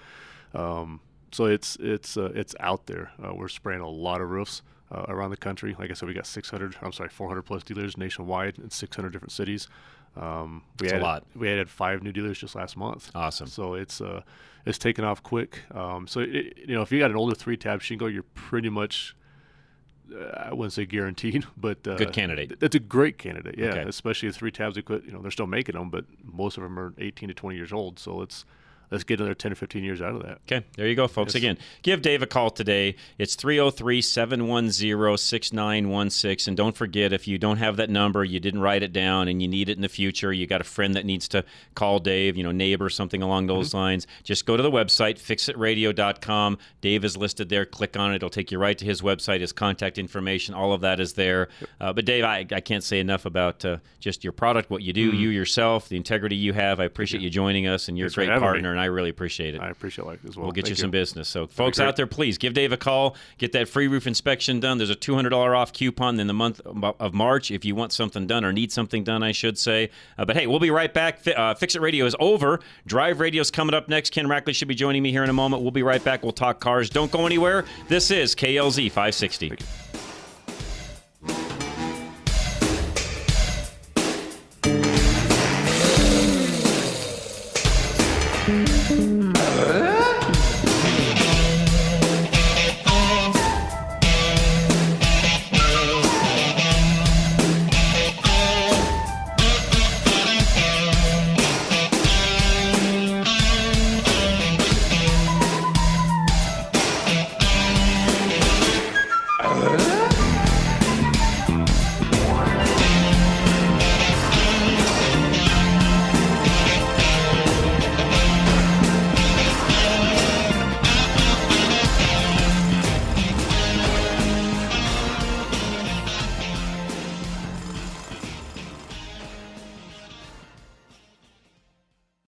Um, so it's it's uh, it's out there. Uh, we're spraying a lot of roofs uh, around the country. Like I said, we got 600. I'm sorry, 400 plus dealers nationwide in 600 different cities. Um, we That's a lot. We added five new dealers just last month. Awesome. So it's uh, it's taken off quick. Um, so it, you know, if you got an older three tab shingle, you're pretty much uh, I wouldn't say guaranteed, but uh, Good candidate. th- That's a great candidate, yeah. Okay. Especially the three tabs they quit. You know, they're still making them, but most of them are 18 to 20 years old. So let's let's get another 10 or 15 years out of that. Okay, there you go, folks. Yes. Again, give Dave a call today. It's 303 710 6916. And don't forget, if you don't have that number, you didn't write it down, and you need it in the future, you got a friend that needs to call Dave, you know, neighbor, something along those lines, just go to the website, fixitradio.com. Dave is listed there. Click on it. It'll take you right to his website, his contact information. All of that is there. Uh, but, Dave, I, I can't say enough about uh, just your product, what you do, Mhm. you yourself, the integrity you have. I appreciate you joining us, and you're Thanks a great partner. me. And I really appreciate it. I appreciate it as well. We'll get Thank you some business. So, folks out there, please give Dave a call. Get that free roof inspection done. There's a $200 off coupon in the month of March if you want something done or need something done, I should say. Uh, but hey, we'll be right back. Uh, Fix It Radio is over. Drive Radio is coming up next. Ken Rackley should be joining me here in a moment. We'll be right back. We'll talk cars. Don't go anywhere. This is KLZ 560.